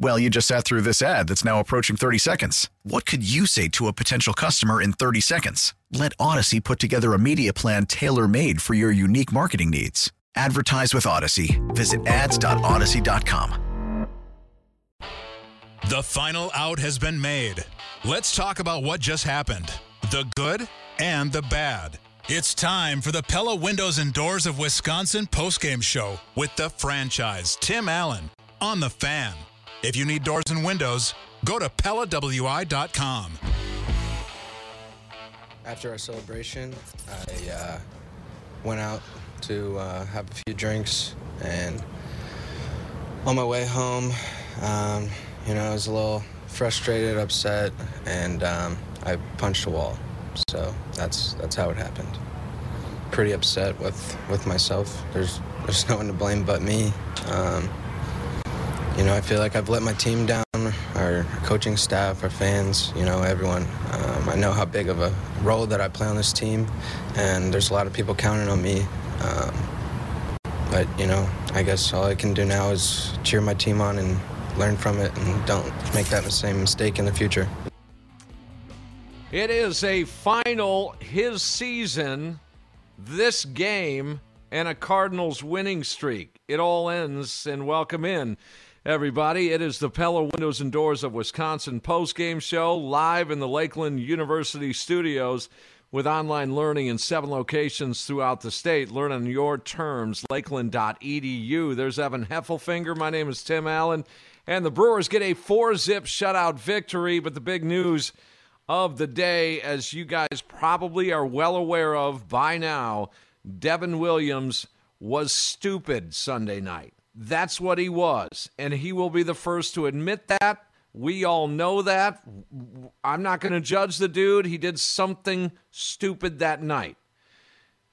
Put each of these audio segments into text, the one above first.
Well, you just sat through this ad that's now approaching 30 seconds. What could you say to a potential customer in 30 seconds? Let Audacy put together a media plan tailor made for your unique marketing needs. Advertise with Audacy. Visit ads.audacy.com. The final out has been made. Let's talk about what just happened the good and the bad. It's time for the Pella Windows and Doors of Wisconsin postgame show with the franchise, Tim Allen, on the fan. If you need doors and windows, go to PellaWI.com. After our celebration, I uh, went out to uh, have a few drinks, and on my way home, um, you know, I was a little frustrated, upset, and um, I punched a wall. So that's that's how it happened. Pretty upset with with myself. There's there's no one to blame but me. Um, you know, I feel like I've let my team down, our coaching staff, our fans, you know, everyone. Um, I know how big of a role that I play on this team, and there's a lot of people counting on me. Um, but, you know, I guess all I can do now is cheer my team on and learn from it and don't make that same mistake in the future. It is a final, his season, this game, and a Cardinals winning streak. It all ends, and welcome in everybody. It is the Pella Windows and Doors of Wisconsin post-game show live in the Lakeland University studios with online learning in seven locations throughout the state. Learn on your terms, lakeland.edu. There's Evan Heffelfinger. My name is Tim Allen. And the Brewers get a four zip shutout victory. But the big news of the day, as you guys probably are well aware of by now, Devin Williams was stupid Sunday night. That's what he was. And he will be the first to admit that. We all know that. I'm not going to judge the dude. He did something stupid that night.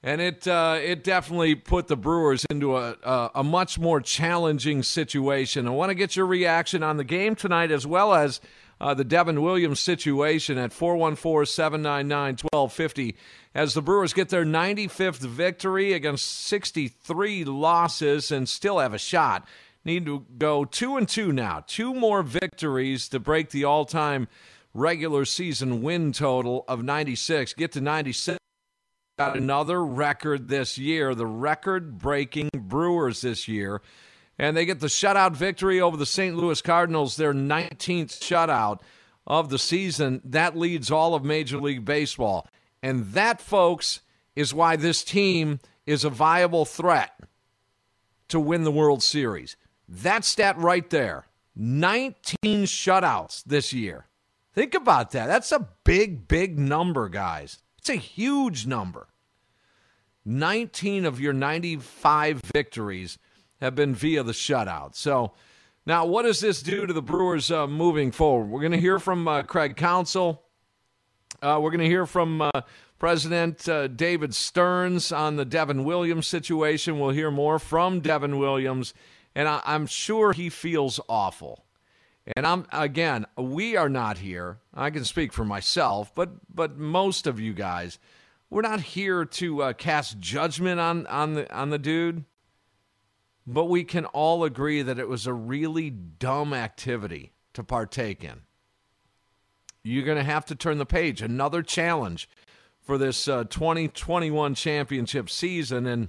And it uh, it definitely put the Brewers into a, a, a much more challenging situation. I want to get your reaction on the game tonight as well as uh, the Devin Williams situation at 414 799 1250 as the Brewers get their 95th victory against 63 losses and still have a shot. Need to go 2 and 2 now. Two more victories to break the all time regular season win total of 96. Get to 96. Got another record this year, the record breaking Brewers this year and they get the shutout victory over the St. Louis Cardinals, their 19th shutout of the season. That leads all of Major League Baseball. And that, folks, is why this team is a viable threat to win the World Series. That stat right there 19 shutouts this year. Think about that. That's a big, big number, guys. It's a huge number. 19 of your 95 victories have been via the shutout. So now, what does this do to the Brewers uh, moving forward? We're going to hear from uh, Craig Counsell. Uh, we're going to hear from uh, President uh, David Stearns on the Devin Williams situation. We'll hear more from Devin Williams, and I- I'm sure he feels awful. And I'm again, we are not here. I can speak for myself, but but most of you guys, we're not here to uh, cast judgment on on the on the dude but we can all agree that it was a really dumb activity to partake in. You're going to have to turn the page. Another challenge for this uh, 2021 championship season. And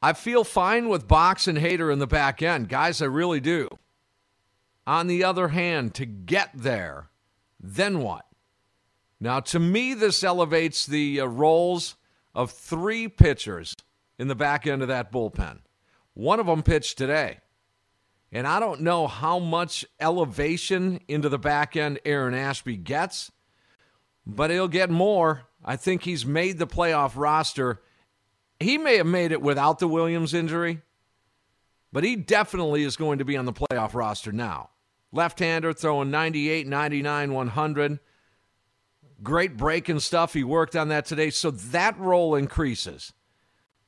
I feel fine with Box and Hader in the back end. Guys, I really do. On the other hand, to get there, then what? Now, to me, this elevates the uh, roles of three pitchers in the back end of that bullpen. One of them pitched today. And I don't know how much elevation into the back end Aaron Ashby gets, but he'll get more. I think he's made the playoff roster. He may have made it without the Williams injury, but he definitely is going to be on the playoff roster now. Left hander throwing 98, 99, 100. Great breaking stuff. He worked on that today. So that role increases.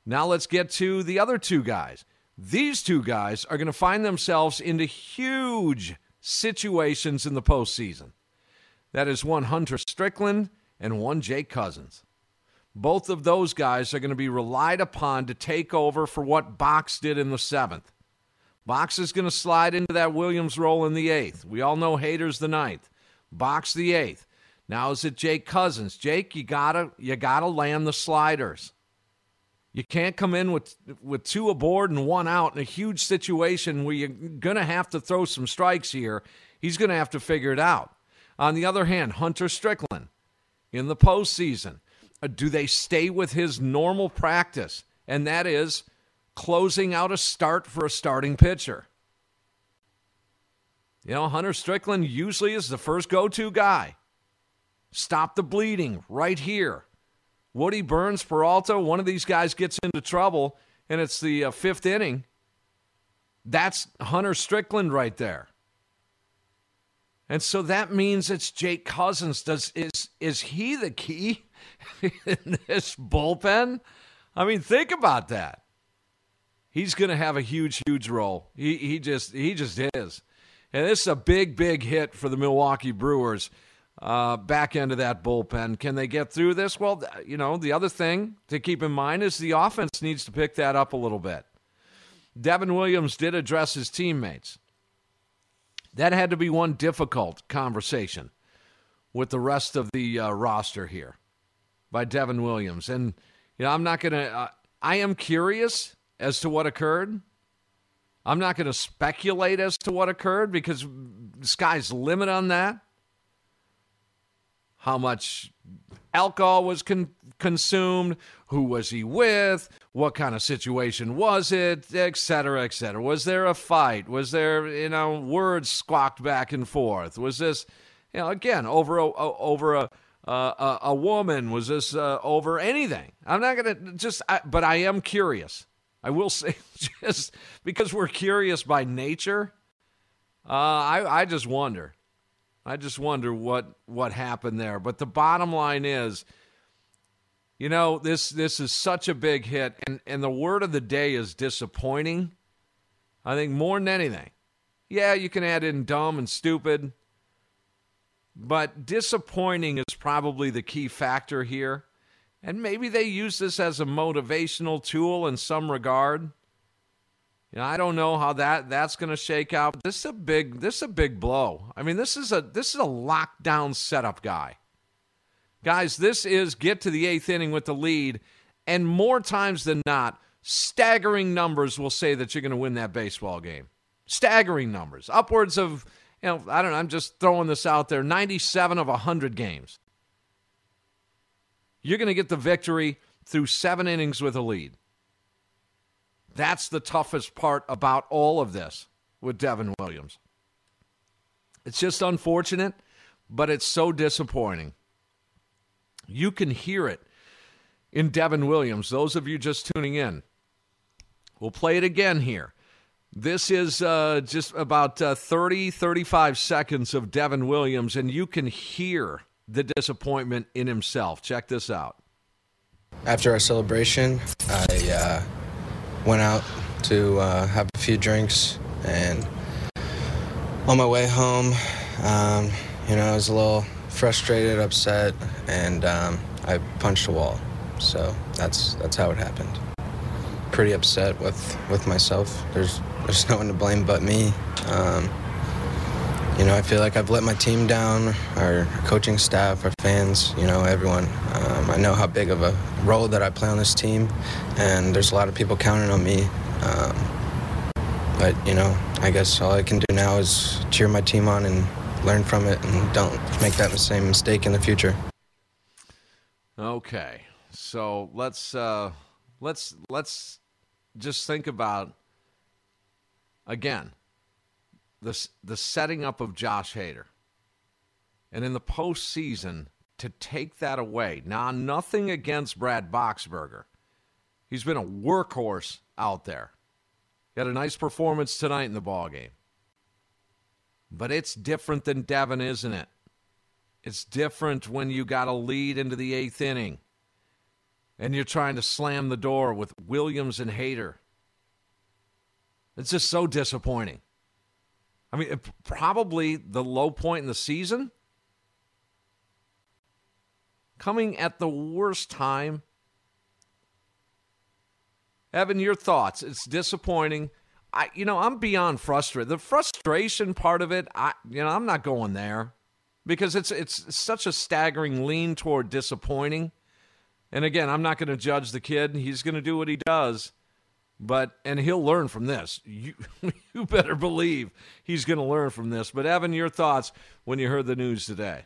Now let's get to the other two guys. These two guys are going to find themselves into huge situations in the postseason. That is one Hunter Strickland and one Jake Cousins. Both of those guys are going to be relied upon to take over for what Box did in the seventh. Box is going to slide into that Williams role in the eighth. We all know Hader's the ninth. Box the eighth. Now is it Jake Cousins? Jake, you gotta you gotta land the sliders. You can't come in with with two aboard and one out in a huge situation where you're gonna have to throw some strikes here. He's gonna have to figure it out. On the other hand, Hunter Strickland in the postseason, uh, do they stay with his normal practice? And that is closing out a start for a starting pitcher. You know, Hunter Strickland usually is the first go to guy. Stop the bleeding right here. Woody Burnes, Peralta, one of these guys gets into trouble, and it's the uh, fifth inning. That's Hunter Strickland right there. And so that means it's Jake Cousins. Does is is he the key in this bullpen? I mean, think about that. He's going to have a huge, huge role. He he just he just is, and this is a big, big hit for the Milwaukee Brewers uh, back end of that bullpen. Can they get through this? Well, you know, the other thing to keep in mind is the offense needs to pick that up a little bit. Devin Williams did address his teammates. That had to be one difficult conversation with the rest of the uh, roster here by Devin Williams. And, you know, I'm not going to, uh, I am curious as to what occurred. I'm not going to speculate as to what occurred because sky's limit on that how much alcohol was con- consumed, who was he with, what kind of situation was it, et cetera, et cetera. Was there a fight? Was there, you know, words squawked back and forth? Was this, you know, again, over a, over a, uh, a, a woman? Was this uh, over anything? I'm not to just, I, but I am curious. I will say, just because we're curious by nature, uh, I, I just wonder. I just wonder what what happened there. But the bottom line is, you know, this this is such a big hit, and and the word of the day is disappointing. I think more than anything, yeah, you can add in dumb and stupid, but disappointing is probably the key factor here. And maybe they use this as a motivational tool in some regard. You know, I don't know how that that's going to shake out. This is a big this is a big blow. I mean, this is a this is a lockdown setup guy. Guys, this is get to the 8th inning with the lead and more times than not, staggering numbers will say that you're going to win that baseball game. Staggering numbers. Upwards of, you know, I don't know, I'm just throwing this out there, 97 of 100 games. You're going to get the victory through 7 innings with a lead. That's the toughest part about all of this with Devin Williams. It's just unfortunate, but it's so disappointing. You can hear it in Devin Williams. Those of you just tuning in, we'll play it again here. This is uh, just about uh, 30, 35 seconds of Devin Williams, and you can hear the disappointment in himself. Check this out. After our celebration, I. Uh went out to uh, have a few drinks, and on my way home, um, you know, I was a little frustrated, upset, and um, I punched a wall. So that's that's how it happened. Pretty upset with with myself. There's there's no one to blame but me. Um, you know, I feel like I've let my team down, our coaching staff, our fans, you know, everyone. Um, I know how big of a role that I play on this team, and there's a lot of people counting on me. Um, but, you know, I guess all I can do now is cheer my team on and learn from it and don't make that same mistake in the future. Okay. So let's uh, let's let's just think about again the the setting up of Josh Hader, and in the postseason to take that away. Now, nothing against Brad Boxberger. He's been a workhorse out there. He had a nice performance tonight in the ball game. But it's different than Devin, isn't it? It's different when you got a lead into the eighth inning and you're trying to slam the door with Williams and Hader. It's just so disappointing. I mean, probably the low point in the season. Coming at the worst time. Evan, your thoughts? It's disappointing. I, you know, I'm beyond frustrated. The frustration part of it, I, you know, I'm not going there because it's it's such a staggering lean toward disappointing. And again, I'm not going to judge the kid. He's going to do what he does. But and he'll learn from this. You you better believe he's going to learn from this. But Evan, your thoughts when you heard the news today?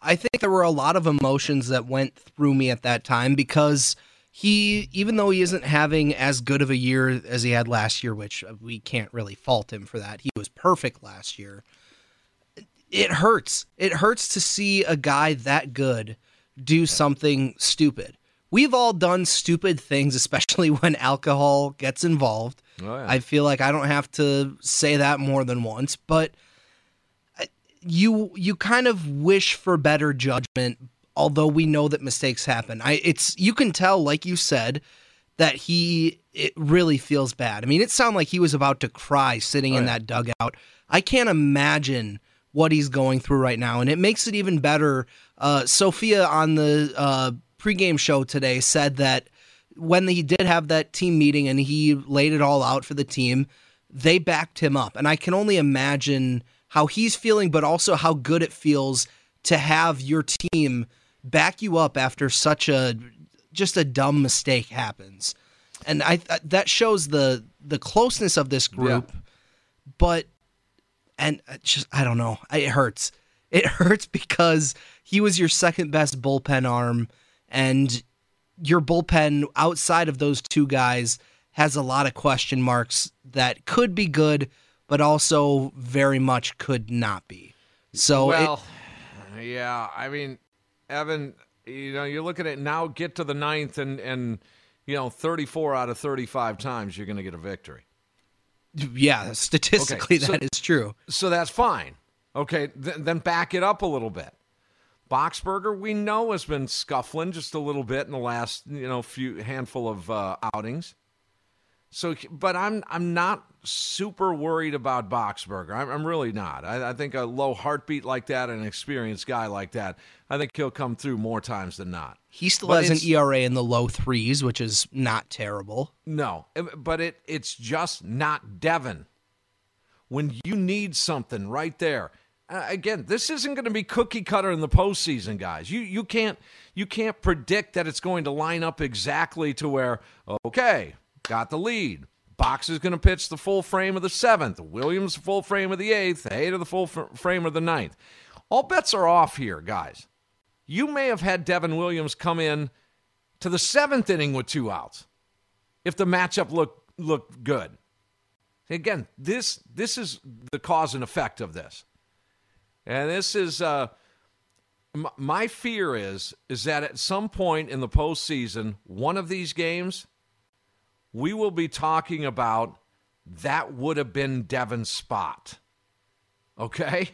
I think there were a lot of emotions that went through me at that time because he even though he isn't having as good of a year as he had last year, which we can't really fault him for that. He was perfect last year. It hurts. It hurts to see a guy that good do something stupid. We've all done stupid things, especially when alcohol gets involved. Oh, yeah. I feel like I don't have to say that more than once, but uh, you you kind of wish for better judgment although we know that mistakes happen. I it's you can tell like you said that he it really feels bad. I mean, it sounded like he was about to cry sitting oh, in yeah. that dugout. I can't imagine what he's going through right now, and it makes it even better. Uh, Sophia on the uh, pregame show today said that when he did have that team meeting and he laid it all out for the team, they backed him up, and I can only imagine how he's feeling, but also how good it feels to have your team back you up after such a just a dumb mistake happens. And I that shows the the closeness of this group. Yeah. But and uh, just I don't know. It hurts. It hurts because he was your second best bullpen arm and your bullpen outside of those two guys has a lot of question marks that could be good but also very much could not be. So well, it, yeah, I mean, Evan, you know, you look at it now, get to the ninth, and and you know, 34 out of 35 times you're going to get a victory. Yeah, statistically okay, so, that is true. So that's fine. Okay, th- then back it up a little bit. Boxberger, we know has been scuffling just a little bit in the last you know few handful of uh, outings. So, but I'm I'm not super worried about Boxberger. I'm, I'm really not. I, I, think a low heartbeat like that, an experienced guy like that, I think he'll come through more times than not. He still but has an ERA in the low threes, which is not terrible. No, but it it's just not Devin. When you need something right there, uh, again, this isn't going to be cookie cutter in the postseason, guys. You you can't you can't predict that it's going to line up exactly to where okay got the lead. Box is going to pitch the full frame of the seventh. Williams full frame of the eighth. Hader the full frame of the ninth. All bets are off here, guys. You may have had Devin Williams come in to the seventh inning with two outs if the matchup looked looked good. Again, this this is the cause and effect of this, and this is uh, my fear is is that at some point in the postseason, one of these games we will be talking about that would have been Devin's spot. Okay?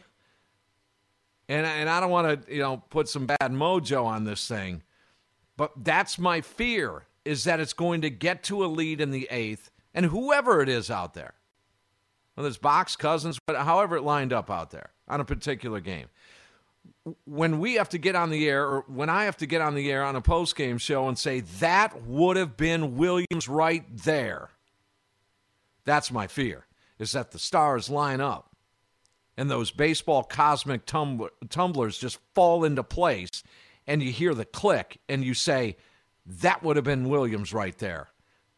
And, and I don't want to, you know, put some bad mojo on this thing, but that's my fear is that it's going to get to a lead in the eighth, and whoever it is out there, whether it's Box, Cousins, but however it lined up out there on a particular game, when we have to get on the air, or when I have to get on the air on a post game show and say that would have been Williams right there, that's my fear. Is that the stars line up and those baseball cosmic tumblers just fall into place, and you hear the click, and you say that would have been Williams right there.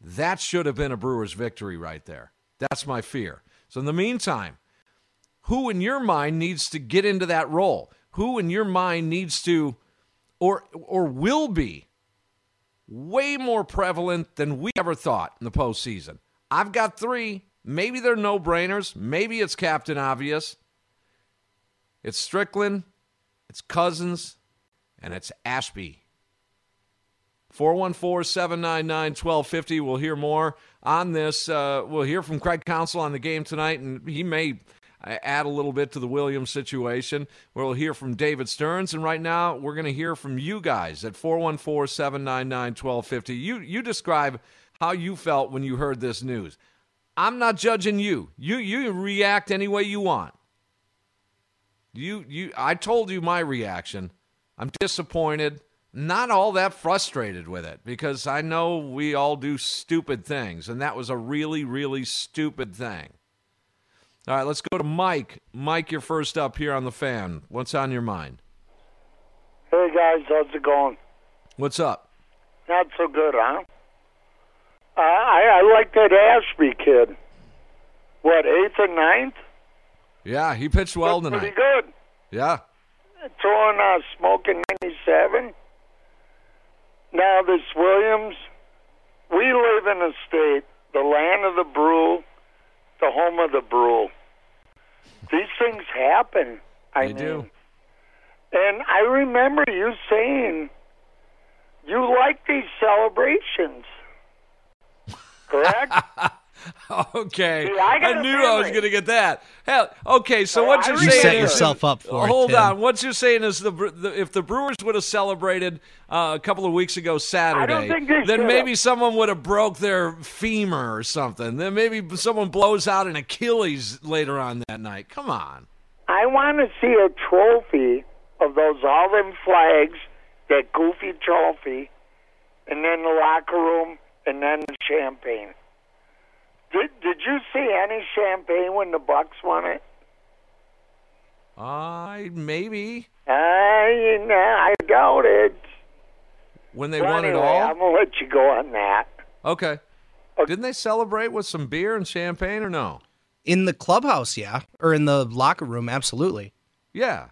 That should have been a Brewers victory right there. That's my fear. So in the meantime, who in your mind needs to get into that role? who in your mind needs to or or will be way more prevalent than we ever thought in the postseason. I've got three. Maybe they're no brainers. Maybe it's Captain Obvious. It's Strickland, it's Cousins, and it's Ashby. 414 799 1250. We'll hear more on this. Uh, we'll hear from Craig Counsell on the game tonight, and he may add a little bit to the Williams situation. We'll hear from David Stearns, and right now we're going to hear from you guys at 414 799 1250. You, describe how you felt when you heard this news. I'm not judging you. You, you react any way you want. You, you, I told you my reaction. I'm disappointed not all that frustrated with it because I know we all do stupid things, and that was a really, really stupid thing. All right, let's go to Mike. Mike, you're first up here on the fan. What's on your mind? Hey guys, how's it going? What's up? Not so good, huh? Uh, I I like that Ashby kid. What eighth or ninth? Yeah, he pitched well Looked tonight. Pretty good. Yeah. Throwing uh, smoke in '97. Now this Williams, we live in a state, the land of the brew, the home of the brew. These things happen. I They mean, do. And I remember you saying you like these celebrations. Correct? Okay. See, I a knew I was going to get that. Hell, okay, so what you're You saying set yourself up for it, Hold Tim. on. What you're saying is the, the if the Brewers would have celebrated uh, a couple of weeks ago Saturday, then maybe someone would have broke their femur or something. Then maybe someone blows out an Achilles later on that night. Come on. I want to see a trophy of those all them flags, that goofy trophy, and then the locker room, and then the champagne. Did Did you see any champagne when the Bucks won it? I maybe I you know, I doubt it. when they But won it all. I'm gonna let you go on that. Okay. Didn't they celebrate with some beer and champagne or no? In the clubhouse, yeah, or in the locker room, absolutely. Yeah.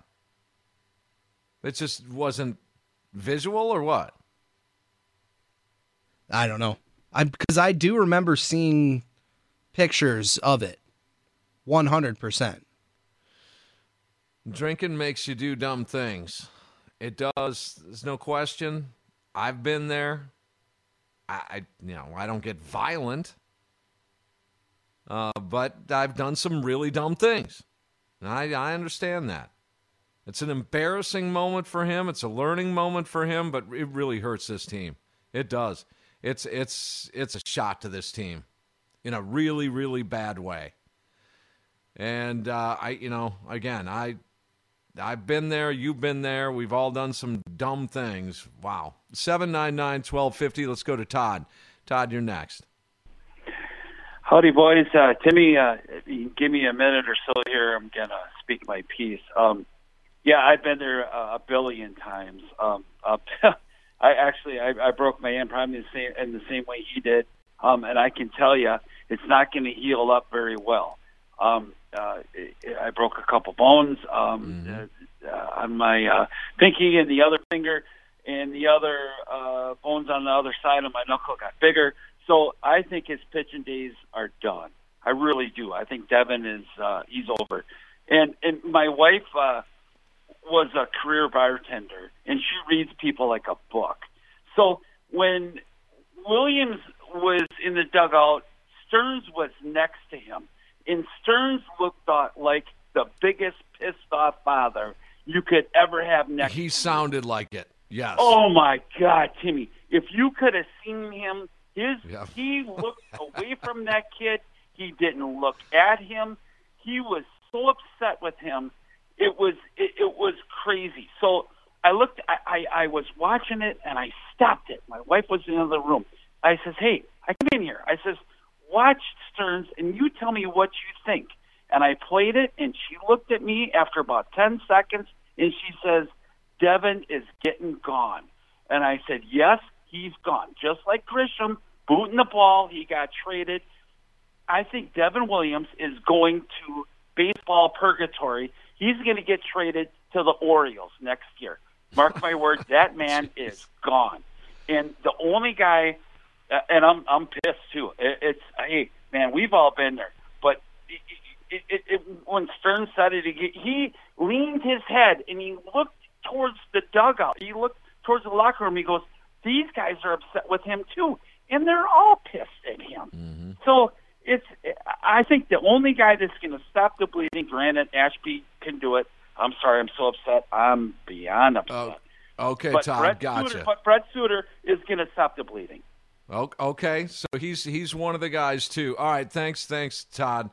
It just wasn't visual or what? I don't know. I because I do remember seeing pictures of it. One hundred percent. Drinking makes you do dumb things. It does. There's no question. I've been there. I, I you know, I don't get violent, uh, but I've done some really dumb things. And I, I understand that. It's an embarrassing moment for him. It's a learning moment for him, but it really hurts this team. It does. It's it's it's a shot to this team in a really really bad way. And uh, I, you know, again, I I've been there. You've been there. We've all done some dumb things. Wow. 799 1250. Let's go to Todd. Todd, you're next. Howdy, boys. Uh, Timmy, uh, give me a minute or so here. I'm going to speak my piece. Um, yeah, I've been there uh, a billion times. Um, I actually I, I broke my hand probably the same in the same way he did, um, and I can tell you it's not going to heal up very well. Um, uh, I broke a couple bones um, uh, uh, on my uh, pinky and the other finger, and the other uh, bones on the other side of my knuckle got bigger. So I think his pitching days are done. I really do. I think Devin is uh, he's over. And and my wife uh, was a career bartender, and she reads people like a book. So when Williams was in the dugout, Stearns was next to him, and Stearns looked like the biggest pissed off father you could ever have next. He sounded like it. Yes. Oh my God, Timmy! If you could have seen him, his Yeah. he looked away from that kid. He didn't look at him. He was so upset with him. It was it, it was crazy. So I looked. I, I I was watching it and I stopped it. My wife was in the other room. I says, "Hey, I come in here." I says, "Watch Stearns and you tell me what you think." And I played it, and she looked at me after about ten seconds, and she says, Devin is getting gone. And I said, yes, he's gone. Just like Grisham, booting the ball, he got traded. I think Devin Williams is going to baseball purgatory. He's going to get traded to the Orioles next year. Mark my words, that man is gone. And the only guy, and I'm I'm pissed too. It, it's hey man, we've all been there. But it, it, it, when Stern said it, he leaned his head and he looked towards the dugout. He looked towards the locker room. He goes, "These guys are upset with him too, and they're all pissed at him." Mm-hmm. So it's. I think the only guy that's going to stop the bleeding, granted, Ashby can do it. I'm sorry, I'm so upset. I'm beyond upset. Oh, okay, but Todd, Brent gotcha. Suter, but Brent Suter is going to stop the bleeding. Okay, so he's he's one of the guys too. All right, thanks, thanks, Todd.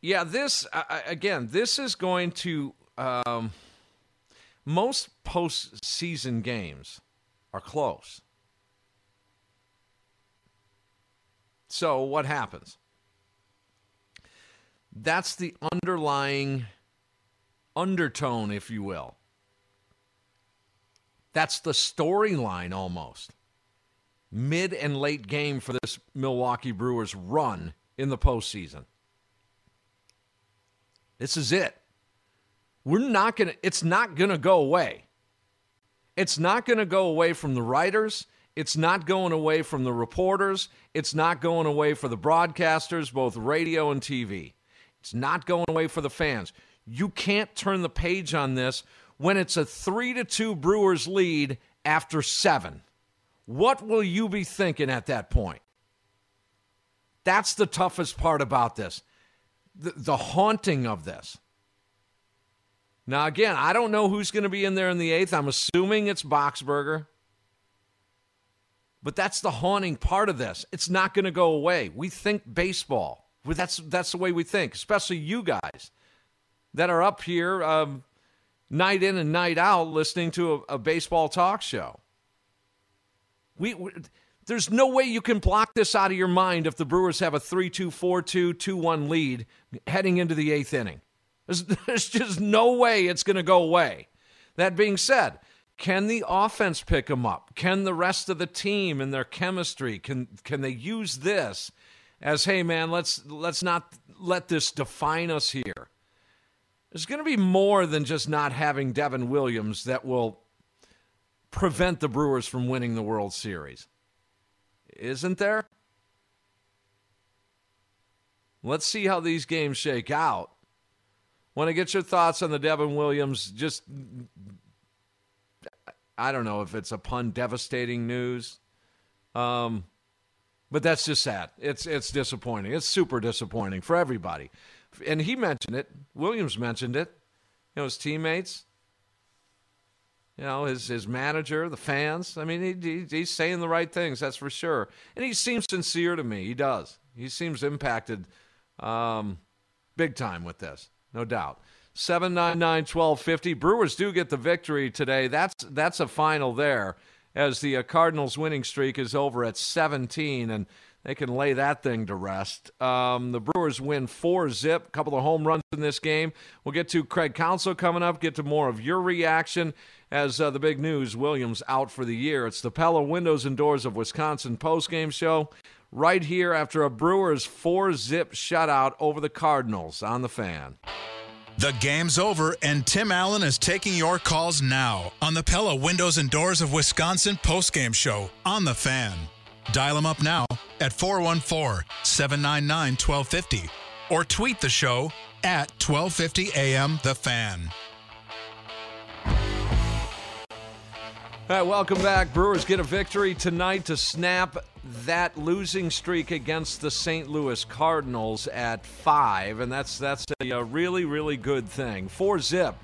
Yeah, this uh, again, this is going to um, most postseason games are close. So what happens? That's the underlying undertone, if you will. That's the storyline almost. Mid and late game for this Milwaukee Brewers run in the postseason. This is it. We're not going to, it's not going to go away. It's not going to go away from the writers. It's not going away from the reporters. It's not going away for the broadcasters, both radio and TV. It's not going away for the fans. You can't turn the page on this when it's a 3 to 2 Brewers lead after 7. What will you be thinking at that point? That's the toughest part about this. The, the haunting of this. Now, again, I don't know who's going to be in there in the eighth. I'm assuming it's Boxberger. But that's the haunting part of this. It's not going to go away. We think baseball. That's, that's the way we think, especially you guys that are up here um, night in and night out listening to a, a baseball talk show. We, we, there's no way you can block this out of your mind if the Brewers have a 3-2, 4-2, 2-1 lead heading into the 8th inning. There's, there's just no way it's going to go away. That being said, can the offense pick them up? Can the rest of the team and their chemistry can can they use this as hey man, let's let's not let this define us here. There's going to be more than just not having Devin Williams that will prevent the Brewers from winning the World Series. Isn't there? Let's see how these games shake out. Want to get your thoughts on the Devin Williams? Just, I don't know if it's a pun, devastating news. Um, but that's just sad. It's it's disappointing. It's super disappointing for everybody. And he mentioned it. Williams mentioned it. You know, his teammates. You know, his his manager, the fans. I mean, he, he, he's saying the right things. That's for sure. And he seems sincere to me. He does. He seems impacted, um, big time with this, no doubt. 799-1250. Brewers do get the victory today. That's that's a final there as the uh, Cardinals winning streak is over at 17 and they can lay that thing to rest. Um, the Brewers win four zip, a couple of home runs in this game. We'll get to Craig Counsell coming up, get to more of your reaction as uh, the big news Williams out for the year. It's the Pella Windows and Doors of Wisconsin postgame show right here after a Brewers four zip shutout over the Cardinals on the fan. The game's over, and Tim Allen is taking your calls now on the Pella Windows and Doors of Wisconsin postgame show on the fan. Dial him up now at 414 799 1250 or tweet the show at 1250 AM The Fan. All right, welcome back. Brewers get a victory tonight to snap that losing streak against the St. Louis Cardinals at five, and that's that's a, a really really good thing. Four zip,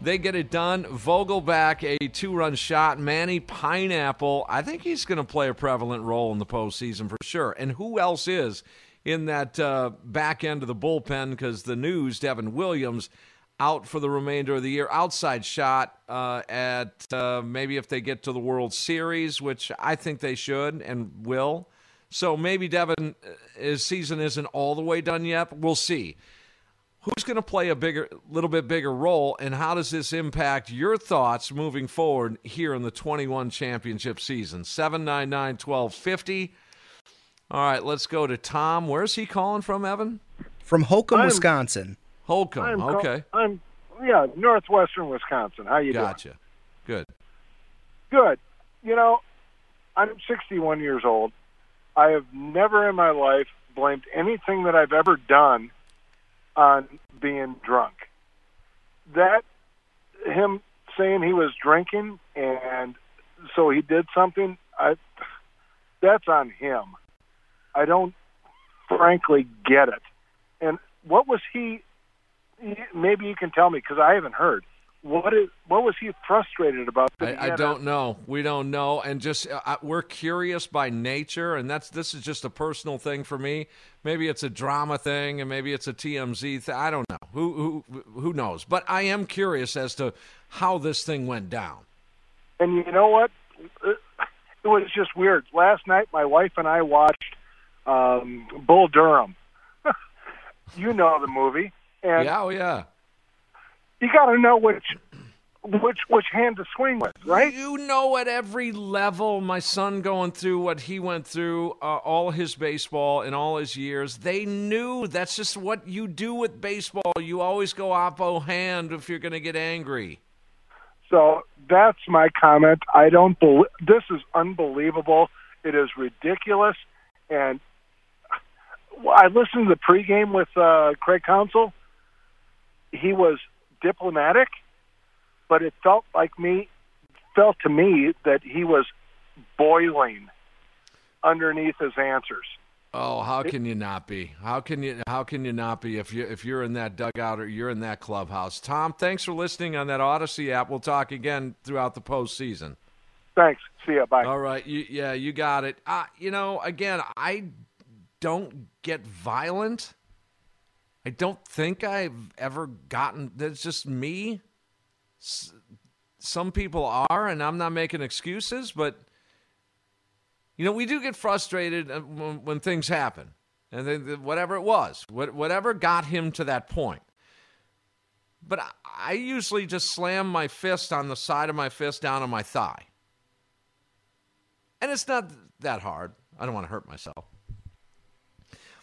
they get it done. Vogelbach a two-run shot. Manny Pineapple, I think he's going to play a prevalent role in the postseason for sure. And who else is in that uh, back end of the bullpen? Because the news, Devin Williams out for the remainder of the year. Outside shot uh, at uh, maybe if they get to the World Series, which I think they should and will. So maybe Devin, uh, his season isn't all the way done yet. We'll see. Who's going to play a bigger, little bit bigger role, and how does this impact your thoughts moving forward here in the 21 championship season? 799 1250. All right, let's go to Tom. Where's he calling from, Evan? From Holcombe, I'm- Wisconsin. Holcombe. I'm okay. I'm yeah, northwestern Wisconsin. How you doing? Gotcha. Good. Good. You know, I'm 61 years old. I have never in my life blamed anything that I've ever done on being drunk. That him saying he was drinking and so he did something. I that's on him. I don't frankly get it. And what was he? Maybe you can tell me because I haven't heard. What is what was he frustrated about? I, I don't know. We don't know, and just uh, we're curious by nature, and that's this is just a personal thing for me. Maybe it's a drama thing, and maybe it's a TMZ thing. I don't know. Who who who knows? But I am curious as to how this thing went down. And you know what? It was just weird. Last night, my wife and I watched um, Bull Durham. you know the movie, and yeah, oh yeah you got to know which which which hand to swing with, right? You know, at every level, my son going through what he went through, uh, all his baseball and all his years, they knew that's just what you do with baseball. You always go oppo hand if you're going to get angry. So that's my comment. I don't believe this is unbelievable. It is ridiculous, and I listened to the pregame with uh, Craig Counsell. He was diplomatic, but it felt like me felt to me that he was boiling underneath his answers. Oh, how can you not be? How can you how can you not be if you if you're in that dugout or you're in that clubhouse? Tom, thanks for listening on that Audacy app. We'll talk again throughout the postseason. Thanks. See ya. Bye. All right. You, yeah, you got it. Uh, you know, again, I don't get violent. I don't think I've ever gotten. That's just me. Some people are, and I'm not making excuses, but you know, we do get frustrated uh, when, when things happen, and then whatever it was, whatever got him to that point. But I usually just slam my fist on the side of my fist down on my thigh. And it's not that hard. I don't want to hurt myself.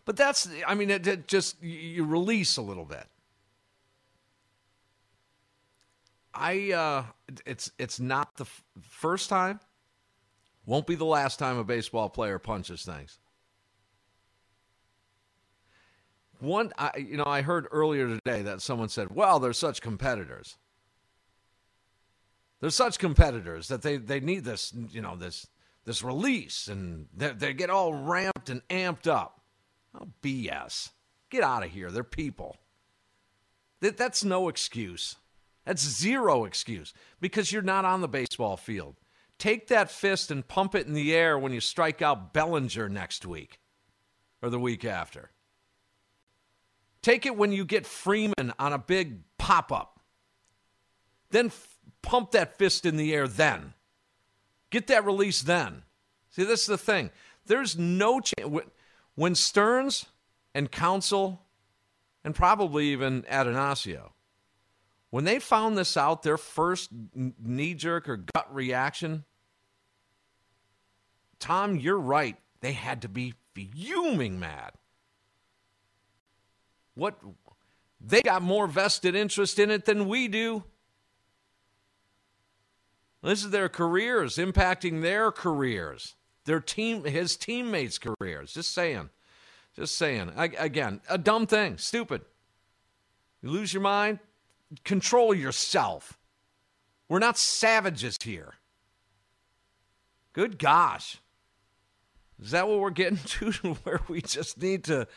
But that's, I mean, it, it just, you release a little bit. I, uh, it's, it's not the f- first time, won't be the last time a baseball player punches things. One, I, you know, I heard earlier today that someone said, "Well, they're such competitors. They're such competitors that they, they need this, you know, this this release, and they, they get all ramped and amped up." Oh, BS. Get out of here. They're people. That, that's no excuse. That's zero excuse because you're not on the baseball field. Take that fist and pump it in the air when you strike out Bellinger next week or the week after. Take it when you get Freeman on a big pop up. Then f- pump that fist in the air then. Get that release then. See, this is the thing. There's no chance. When Stearns and Counsell, and probably even Attanasio, when they found this out, their first knee jerk or gut reaction, Tom, you're right. They had to be fuming mad. What they got more vested interest in it than we do. This is their careers, impacting their careers their team, his teammates' careers. Just saying. Just saying. I, again, a dumb thing, stupid. You lose your mind, control yourself. We're not savages here. Good gosh. Is that what we're getting to? Where we just need to.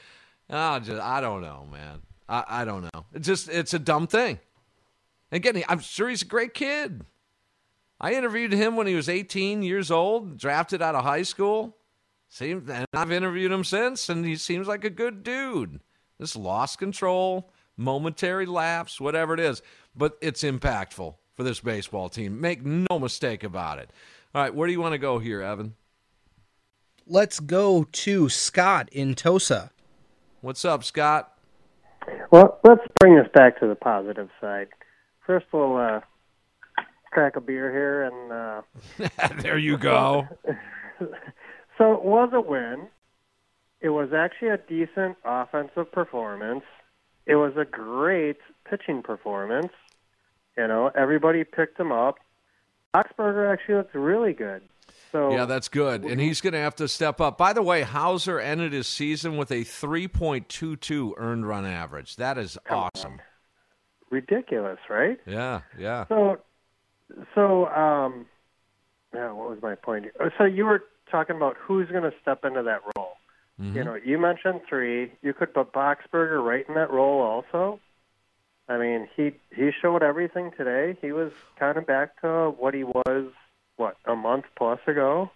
Ah, oh, just, I don't know, man. I, I don't know. It's just, it's a dumb thing. Again, I'm sure he's a great kid. I interviewed him when he was 18 years old, drafted out of high school. Seems, and I've interviewed him since, and he seems like a good dude. Just lost control, momentary lapse, whatever it is. But it's impactful for this baseball team. Make no mistake about it. All right, where do you want to go here, Evan? Let's go to Scott in Tosa. What's up, Scott? Well, let's bring this back to the positive side. First, of all, uh, crack a beer here, and uh, there you go. so it was a win. It was actually a decent offensive performance. It was a great pitching performance. You know, everybody picked him up. Boxberger actually looked really good. So Yeah, that's good. And he's going to have to step up. By the way, Houser ended his season with a 3.22 earned run average. That is awesome. ridiculous, right? Yeah, yeah. So, so um, yeah, what was my point? Oh, So you were talking about who's going to step into that role. Mm-hmm. You know, you mentioned three. You could put Boxberger right in that role also. I mean, he he showed everything today. He was kind of back to what he was, what a month plus ago.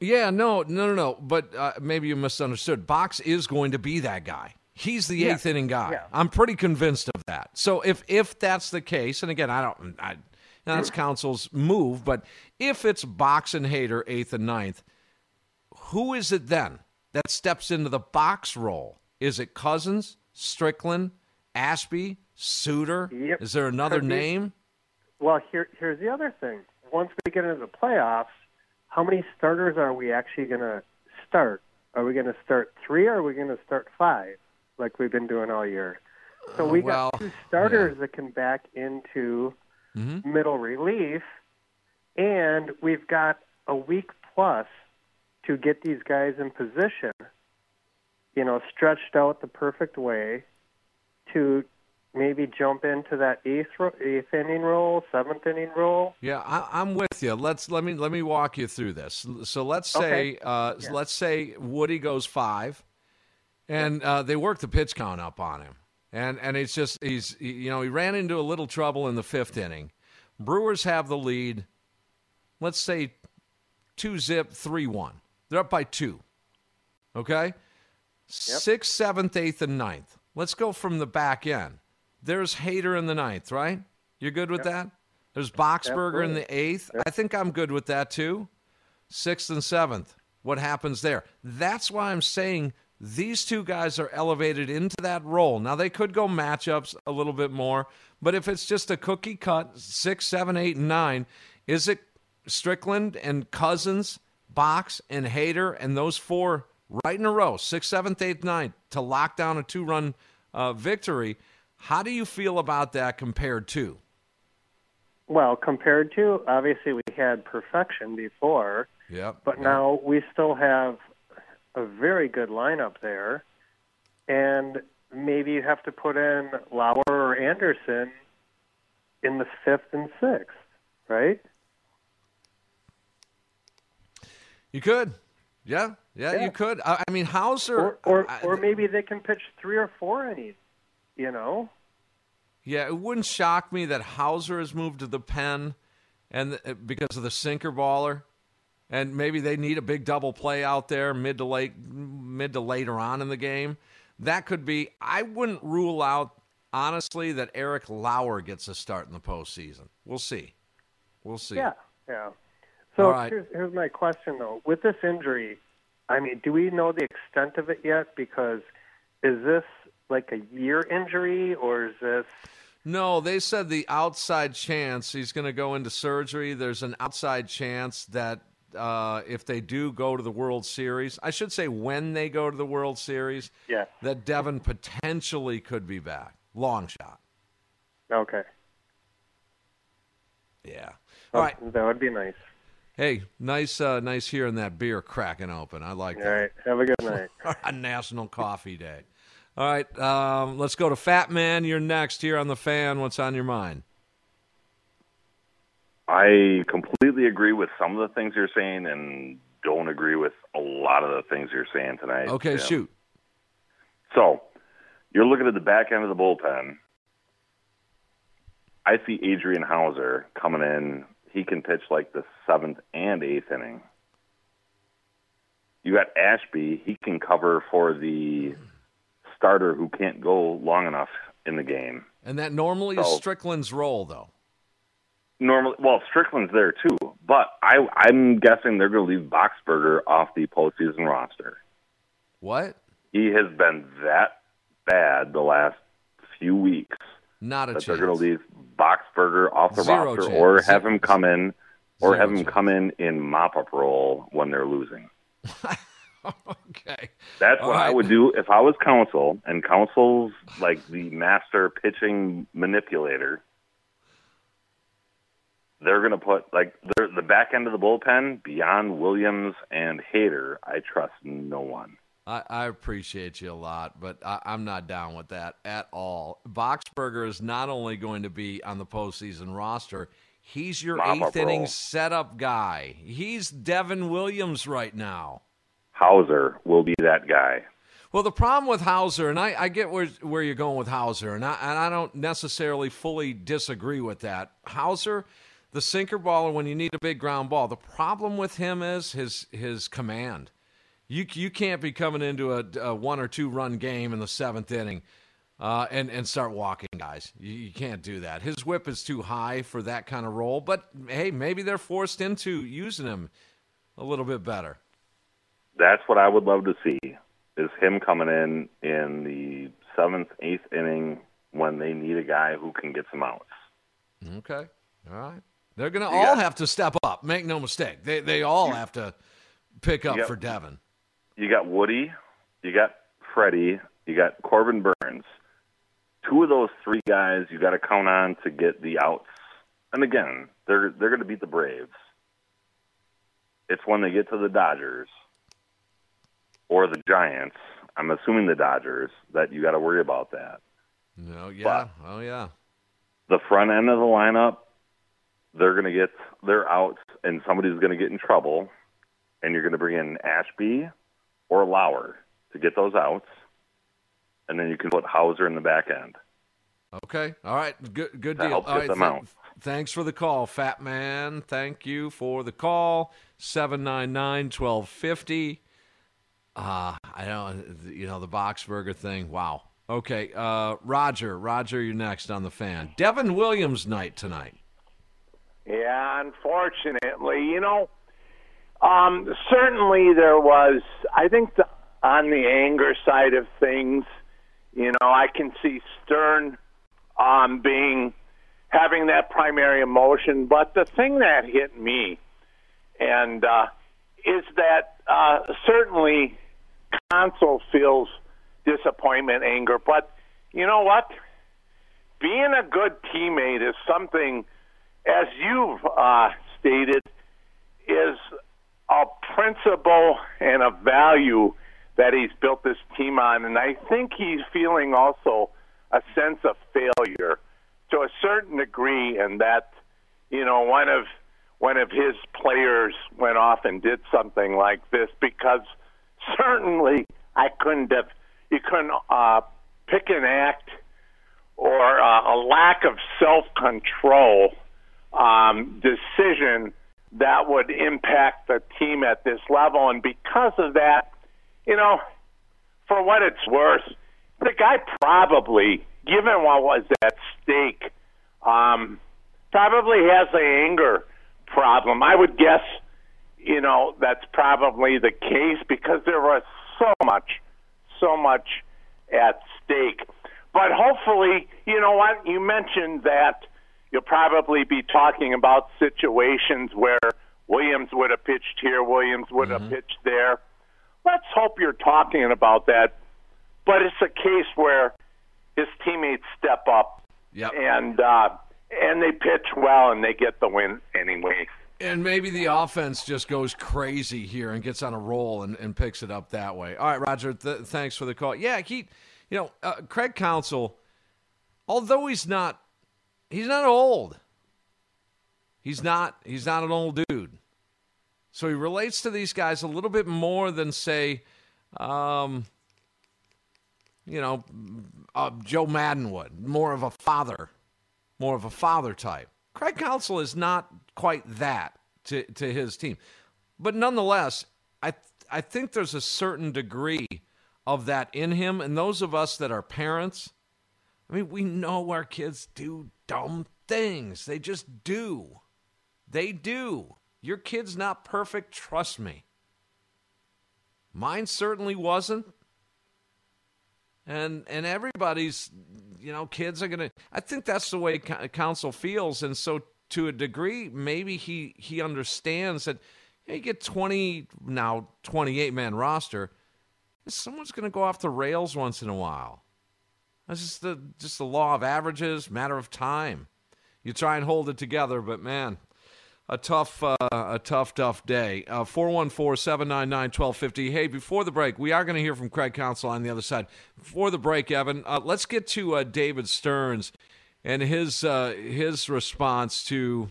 Yeah, no, no, no, no. But uh, maybe you misunderstood. Box is going to be that guy. He's the Yeah, eighth inning guy. yeah. I'm pretty convinced of that. So if if that's the case, and again, I don't, I, now that's Counsell's move, but if it's Box and Hader eighth and ninth, who is it then that steps into the box role? Is it Cousins, Strickland, Ashby, Suter? Yep. Is there another Could be. name? Well, here here's the other thing. Once we get into the playoffs, how many starters are we actually going to start? Are we going to start three or are we going to start five, like we've been doing all year? So uh, we well, got two starters that can back into Mm-hmm. middle relief, and we've got a week plus to get these guys in position. You know, stretched out the perfect way to maybe jump into that eighth ro- eighth inning role, seventh inning role. Yeah, I, I'm with you. Let's let me let me walk you through this. So let's say Okay. uh, Yeah. let's say Woody goes five, and uh, they work the pitch count up on him, and and it's just he's he- you know he ran into a little trouble in the fifth inning. Brewers have the lead. Let's say two zip three one. They're up by two. Okay, sixth, seventh, eighth, and ninth. Let's go from the back end. There's Hader in the ninth, right? You're good with that? There's Boxberger in the eighth. I think I'm good with that too. Sixth and seventh. What happens there? That's why I'm saying these two guys are elevated into that role. Now they could go matchups a little bit more, but if it's just a cookie cut, six, seven, eight, and nine, is it Strickland and Cousins, Box and Hader, and those four right in a row, sixth, seventh, eighth, ninth, to lock down a two-run uh, victory? How do you feel about that compared to? Well, compared to obviously we had perfection before, Yep. but now we still have a very good lineup there, and maybe you have to put in Lauer or Anderson in the fifth and sixth, right? You could. Yeah, yeah, Yeah. you could. I, I mean, Houser. Or or, I- or maybe they can pitch three or four innings, you know? yeah, it wouldn't shock me that Houser has moved to the pen, and uh, because of the sinker baller, and maybe they need a big double play out there mid to late, mid to later on in the game. That could be. I wouldn't rule out honestly that Eric Lauer gets a start in the postseason. We'll see. We'll see. Yeah, yeah. So right. here's, here's my question though: with this injury, I mean, do we know the extent of it yet? Because is this like a year injury, or is this? No, they said the outside chance he's going to go into surgery. There's an outside chance that uh, if they do go to the World Series, I should say when they go to the World Series, Yeah. that Devin potentially could be back. Long shot. Okay. Yeah. All right. That would be nice. Hey, nice, uh, nice hearing that beer cracking open. I like that. All right. Have a good night. A National Coffee Day. All right, um, let's go to Fat Man. You're next here on the fan. What's on your mind? I completely agree with some of the things you're saying and don't agree with a lot of the things you're saying tonight. Okay, Tim. shoot. So, you're looking at the back end of the bullpen. I see Adrian Houser coming in. He can pitch like the seventh and eighth inning. You got Ashby. He can cover for the starter who can't go long enough in the game. And that normally is Strickland's role, though. Normally, well, Strickland's there too, but I, I'm guessing they're going to leave Boxberger off the postseason roster. What? He has been that bad the last few weeks Not a that they're going to leave Boxberger off the Zero roster, chance. or have him come in, or Zero have him chance. come in in mop-up role when they're losing. okay. That's All what I would do if I was Counsell, and Counsell's like the master pitching manipulator. They're going to put like the back end of the bullpen beyond Williams and Hader. I trust no one. I, I appreciate you a lot, but I, I'm not down with that at all. Boxberger is not only going to be on the postseason roster, he's your Mama, eighth bro. inning setup guy. He's Devin Williams right now. Houser will be that guy. Well, the problem with Houser, and I, I get where where you're going with Houser, and I, and I don't necessarily fully disagree with that. Houser, the sinker baller when you need a big ground ball. The problem with him is his his command. You you can't be coming into a, a one or two run game in the seventh inning. Uh, and and start walking guys. You, you can't do that. His whip is too high for that kind of role. But hey, maybe they're forced into using him a little bit better. That's what I would love to see is him coming in in the seventh, eighth inning when they need a guy who can get some outs. Okay. All right. They're going to all have to step up. Make no mistake. They they all have to pick up Yep. for Devin. You got Woody, you got Freddie, you got Corbin Burnes. Two of those three guys you got to count on to get the outs. And again, they're they're going to beat the Braves. It's when they get to the Dodgers or the Giants. I'm assuming the Dodgers that you got to worry about that. No, yeah. oh yeah. The front end of the lineup, they're going to get their outs, and somebody's going to get in trouble, and you're going to bring in Ashby or Lauer to get those outs, and then you can put Houser in the back end. Okay. All right. Good good deal. All them out. Thanks for the call, Fat Man. Thank you for the call. 799-1250. Uh, I don't you know the Boxberger thing. Wow. Okay, uh, Roger, Roger, you're next on the fan. Devin Williams night tonight. Yeah, unfortunately, you know, um, certainly there was. I think the, on the anger side of things, you know, I can see Stern um, being having that primary emotion. But the thing that hit me, and uh, is that uh, certainly Counsell feels disappointment, anger, but you know what? Being a good teammate is something, as you've uh, stated, is a principle and a value that he's built this team on, and I think he's feeling also a sense of failure to a certain degree, and that you know one of one of his players went off and did something like this because certainly I couldn't have you couldn't uh, pick an act or uh, a lack of self control um, decision that would impact the team at this level. And because of that, you know, for what it's worth, the guy probably, given what was at stake, um, probably has an anger problem. I would guess, you know, that's probably the case because there was so much, so much at stake. But hopefully, you know what? You mentioned that you'll probably be talking about situations where Williams would have pitched here, Williams would have pitched there. Let's hope you're talking about that. But it's a case where his teammates step up and uh, and they pitch well and they get the win anyway. And maybe the offense just goes crazy here and gets on a roll and, and picks it up that way. All right, Roger, th- thanks for the call. Yeah, he, you know, uh, Craig Counsell, although he's not, he's not old. He's not, he's not an old dude. So he relates to these guys a little bit more than, say, um, you know, uh, Joe Madden would. More of a father, more of a father type. Craig Counsell is not quite that to, to his team. But nonetheless, I, th- I think there's a certain degree of that in him. And those of us that are parents, I mean, we know our kids do dumb things. They just do. They do. Your kid's not perfect, trust me. Mine certainly wasn't. And and everybody's, you know, kids are gonna. I think that's the way Counsell feels, and so to a degree, maybe he he understands that you get twenty now twenty eight man roster. Someone's gonna go off the rails once in a while. That's just the just the law of averages, matter of time. You try and hold it together, but man, a tough, uh, a tough, tough day. Uh, four one four seven nine nine twelve fifty. Hey, before the break, we are going to hear from Craig Counsell on the other side. Before the break, Evan, uh, let's get to uh, David Stearns and his uh, his response to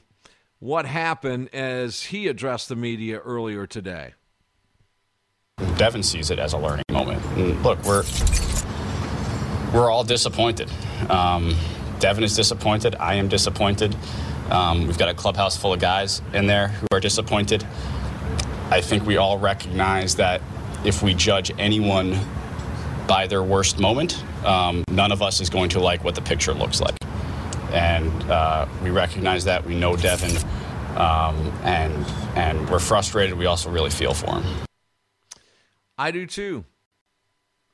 what happened as he addressed the media earlier today. Devin sees it as a learning moment. And look, we're we're all disappointed. Um, Devin is disappointed. I am disappointed. Um, we've got a clubhouse full of guys in there who are disappointed. I think we all recognize that if we judge anyone by their worst moment, um, none of us is going to like what the picture looks like. And uh, we recognize that. We know Devin, um, and and we're frustrated. We also really feel for him. I do too.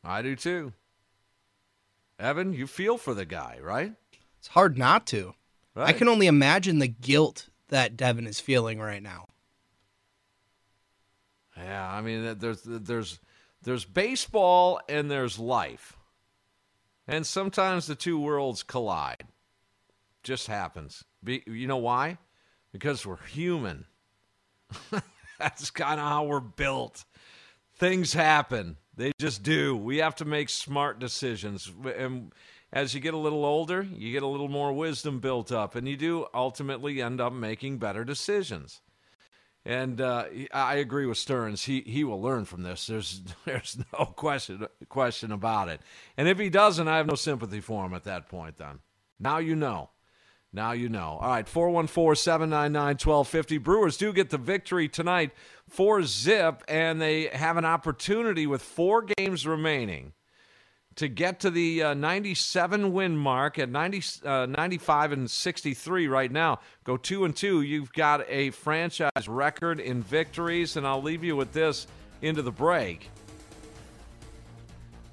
I do too. Evan, you feel for the guy, right? It's hard not to. Right. I can only imagine the guilt that Devin is feeling right now. Yeah, I mean, there's there's there's baseball and there's life, and sometimes the two worlds collide. Just happens. Be, you know why? Because we're human. That's kind of how we're built. Things happen. They just do. We have to make smart decisions, and as you get a little older, you get a little more wisdom built up, and you do ultimately end up making better decisions. And uh, I agree with Stearns. He he will learn from this. There's there's no question question about it. And if he doesn't, I have no sympathy for him at that point. Then now you know. Now you know. All right, 414 799 1250. Brewers do get the victory tonight for zip, and they have an opportunity with four games remaining to get to the uh, 97 win mark at 90, uh, 95 and 63 right now. Go two and two. You've got a franchise record in victories, and I'll leave you with this into the break.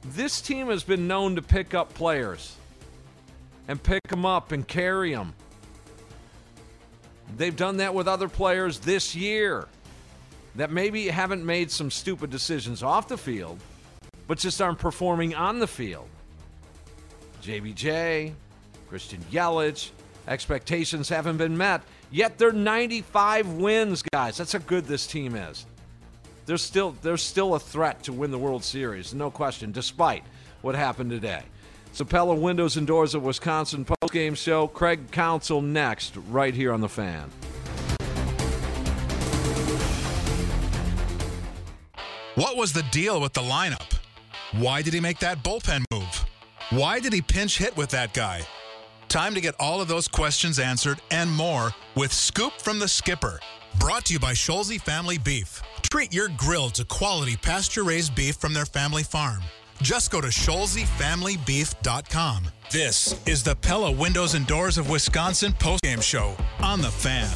This team has been known to pick up players and pick them up and carry them. They've done that with other players this year that maybe haven't made some stupid decisions off the field, but just aren't performing on the field. JBJ, Christian Yelich, expectations haven't been met, yet they're 95 wins, guys. That's how good this team is. They're still, they're still a threat to win the World Series, no question, despite what happened today. Sapella Windows and Doors of Wisconsin post-game show. Craig Counsell next, right here on the Fan. What was the deal with the lineup? Why did he make that bullpen move? Why did he pinch hit with that guy? Time to get all of those questions answered and more with Scoop from the Skipper. Brought to you by Scholze Family Beef. Treat your grill to quality pasture raised beef from their family farm. Just go to ScholzeFamilyBeef.com. This is the Pella Windows and Doors of Wisconsin postgame show on the Fan.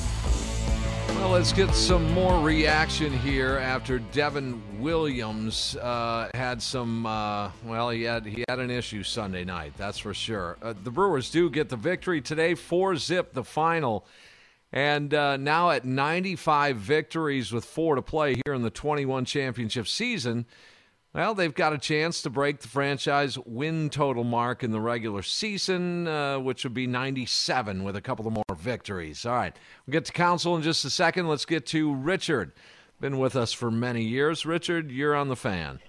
Well, let's get some more reaction here after Devin Williams uh, had some. Uh, well, he had he had an issue Sunday night, that's for sure. Uh, the Brewers do get the victory today, four zip the final, and uh, now at 95 victories with four to play here in the 21 championship season. Well, they've got a chance to break the franchise win total mark in the regular season, uh, which would be 97 with a couple of more victories. All right, we'll get to Counsell in just a second. Let's get to Richard. Been with us for many years. Richard, you're on the fan.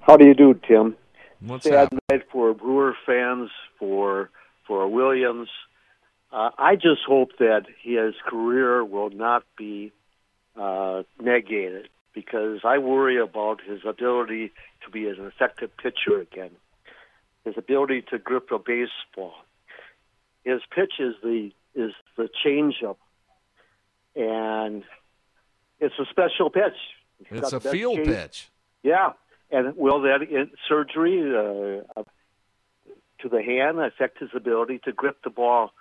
How do you do, Tim? What's Sad happening? night for Brewer fans, for for Williams. Uh, I just hope that his career will not be uh, negated because I worry about his ability to be an effective pitcher again, his ability to grip a baseball. His pitch is the is the changeup, and it's a special pitch. He's It's a field change- pitch. Yeah, and will that in surgery uh, to the hand affect his ability to grip the ball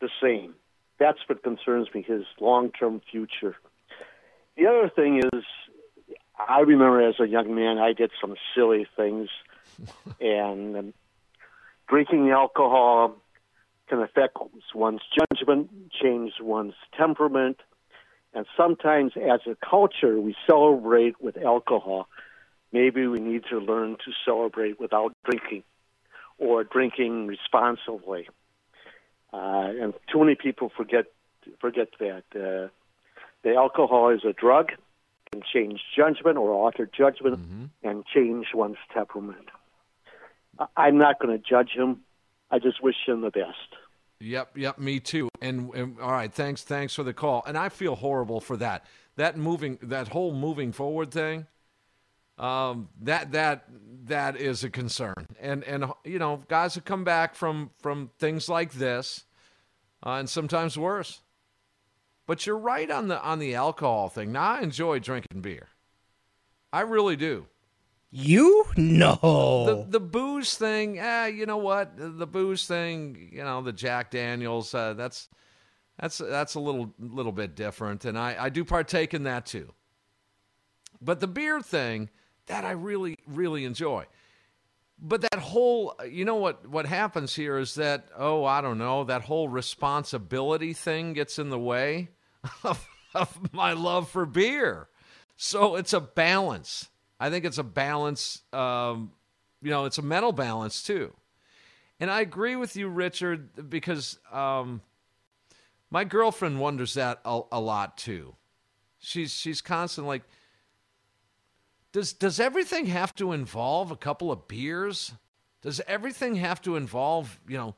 the same? That's what concerns me. His long-term future. The other thing is, I remember as a young man, I did some silly things, and um, drinking alcohol can affect one's judgment, change one's temperament, and sometimes as a culture, we celebrate with alcohol. Maybe we need to learn to celebrate without drinking or drinking responsibly. Uh, and too many people forget forget that. Uh, the alcohol is a drug, can change judgment or alter judgment mm-hmm. and change one's temperament. I'm not going to judge him. I just wish him the best. Yep, yep, me too. And, and all right, thanks, thanks for the call. And I feel horrible for that. That moving, that whole moving forward thing. Um, that that that is a concern. And and you know, guys have come back from from things like this, uh, and sometimes worse. But you're right on the on the alcohol thing. Now I enjoy drinking beer. I really do. You no. The the booze thing, eh, you know what? The, the booze thing, you know, the Jack Daniels, uh, that's that's that's a little little bit different, and I I do partake in that too. But the beer thing, that I really really enjoy. But that whole, you know what what happens here is that oh I don't know that whole responsibility thing gets in the way of, of my love for beer. So it's a balance. I think it's a balance. Um, you know, it's a mental balance too. And I agree with you, Richard, because um, my girlfriend wonders that a, a lot too. She's she's constantly like, does does everything have to involve a couple of beers? Does everything have to involve you know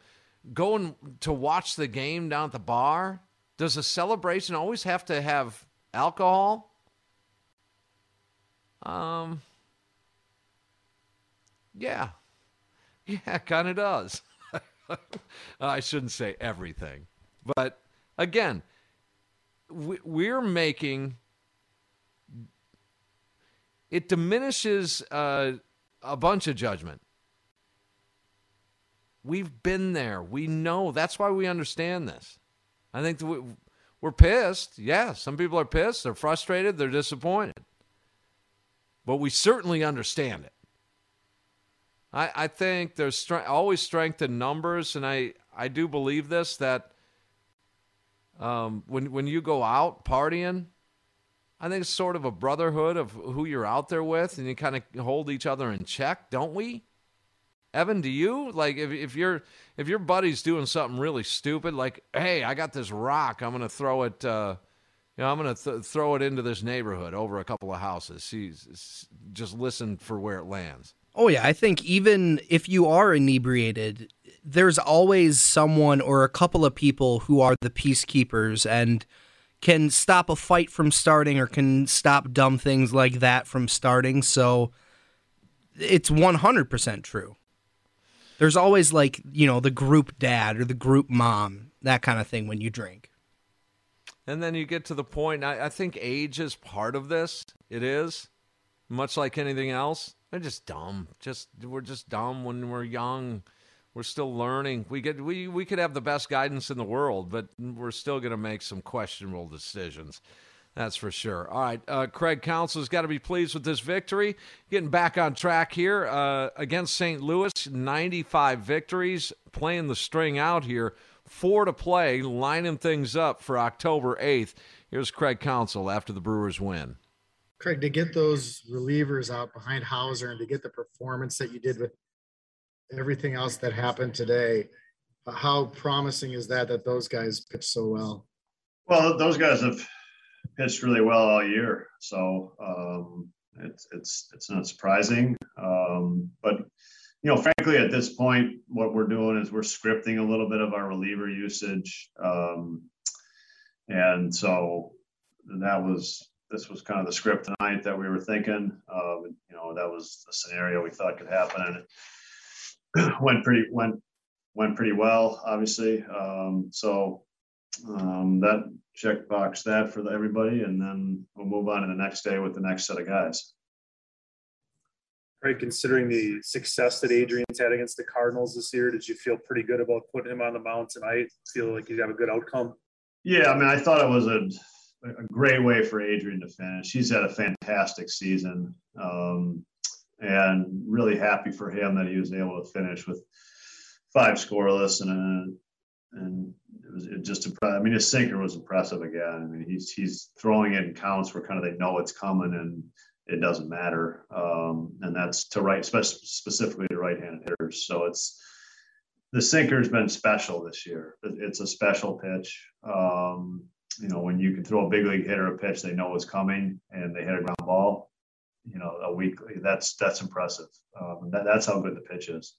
going to watch the game down at the bar? Does a celebration always have to have alcohol? Um. Yeah. Yeah, kind of does. I shouldn't say everything. But again, we- we're making it diminishes uh, a bunch of judgment. We've been there. We know. That's why we understand this. I think we're pissed. Yeah, some people are pissed. They're frustrated. They're disappointed. But we certainly understand it. I, I think there's always strength in numbers, and I, I do believe this that um, when when you go out partying, I think it's sort of a brotherhood of who you're out there with, and you kind of hold each other in check, don't we? Evan, do you like if if your if your buddy's doing something really stupid, like hey, I got this rock, I'm gonna throw it, uh, you know, I'm gonna th- throw it into this neighborhood over a couple of houses. Just listen for where it lands. Oh yeah, I think even if you are inebriated, there's always someone or a couple of people who are the peacekeepers and can stop a fight from starting or can stop dumb things like that from starting. So it's 100% true. There's always like, you know, the group dad or the group mom, that kind of thing when you drink. And then you get to the point. I, I think age is part of this. It is, much like anything else. They're just dumb. Just we're just dumb when we're young. We're still learning. We get we we could have the best guidance in the world, but we're still going to make some questionable decisions. That's for sure. All right, uh, Craig Counsell's got to be pleased with this victory. Getting back on track here uh, against St. Louis, 95 victories, playing the string out here. Four to play, lining things up for October 8th. Here's Craig Council after the Brewers win. Craig, to get those relievers out behind Houser and to get the performance that you did with everything else that happened today, how promising is that that those guys pitched so well? Well, those guys have pitched really well all year, so um, it's it's it's not surprising. Um, but you know, frankly, at this point, what we're doing is we're scripting a little bit of our reliever usage, um, and so that was this was kind of the script tonight that we were thinking. Um, you know, that was a scenario we thought could happen, and it went pretty went went pretty well, obviously. Um, so um, that check box that for everybody, and then we'll move on to the next day with the next set of guys. Right, considering the success that Adrian's had against the Cardinals this year, did you feel pretty good about putting him on the mound tonight? Feel like you got a good outcome? Yeah, I mean, I thought it was a, a great way for Adrian to finish. He's had a fantastic season, um, and really happy for him that he was able to finish with five scoreless and a, and it was it just I mean his sinker was impressive again. I mean he's he's throwing it in counts where kind of they know it's coming and it doesn't matter. Um, and that's to right, specifically to right-handed hitters. So it's the sinker's been special this year. It's a special pitch. Um, you know, when you can throw a big league hitter a pitch, they know it's coming and they hit a ground ball. You know, a week that's that's impressive. Um, that, that's how good the pitch is.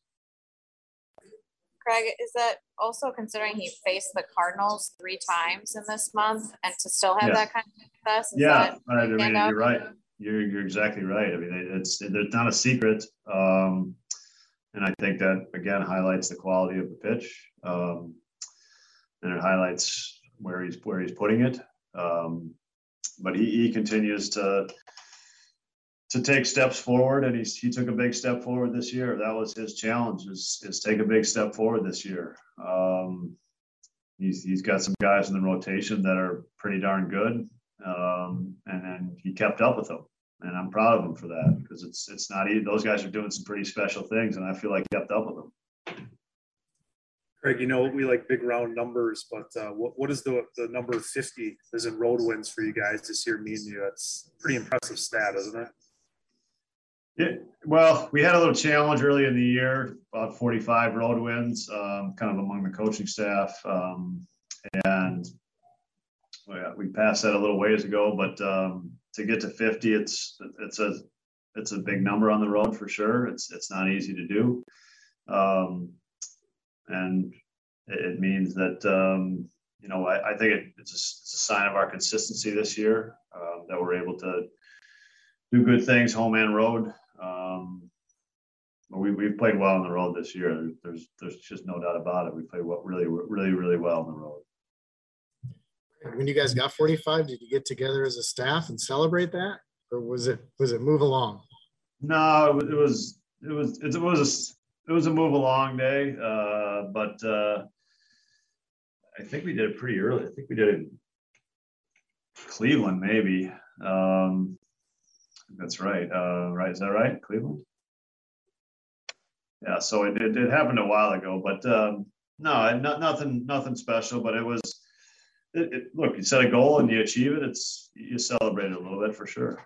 Craig, is that also considering he faced the Cardinals three times in this month and to still have Yeah. that kind of success? Yeah, that I mean, you're right. You're you're exactly right. I mean, it's there's not a secret, um, and I think that again highlights the quality of the pitch, um, and it highlights where he's where he's putting it. Um, but he, he continues to to take steps forward, and he's he took a big step forward this year. That was his challenge: is is take a big step forward this year. Um, he's he's got some guys in the rotation that are pretty darn good, um, and he kept up with them, and I'm proud of him for that because it's it's not easy. Those guys are doing some pretty special things, and I feel like kept up with them. Craig, you know we like big round numbers, but uh, what what is the the number fifty as in road wins for you guys this year? Me and you, that's pretty impressive stat, isn't it? Yeah, well, we had a little challenge early in the year, about 45 road wins, um, kind of among the coaching staff, um, and we passed that a little ways ago. But um, to get to 50, it's it's a it's a big number on the road for sure. It's it's not easy to do, um, and it, it means that um, you know I, I think it, it's a, it's a sign of our consistency this year uh, that we're able to do good things home and road. Um, we, we've played well on the road this year. There's there's just no doubt about it. We played well, really really really well on the road. When you guys got 45, did you get together as a staff and celebrate that, or was it was it move along? No, it was it was it was it was a, it was a move along day, uh, but uh, I think we did it pretty early. I think we did it in Cleveland, maybe. Um, that's right. Uh, right, is that right? Cleveland. Yeah. So it, it, it happened a while ago, but um, no, not, nothing nothing special. But it was. It, it, look, you set a goal and you achieve it. It's you celebrate it a little bit for sure.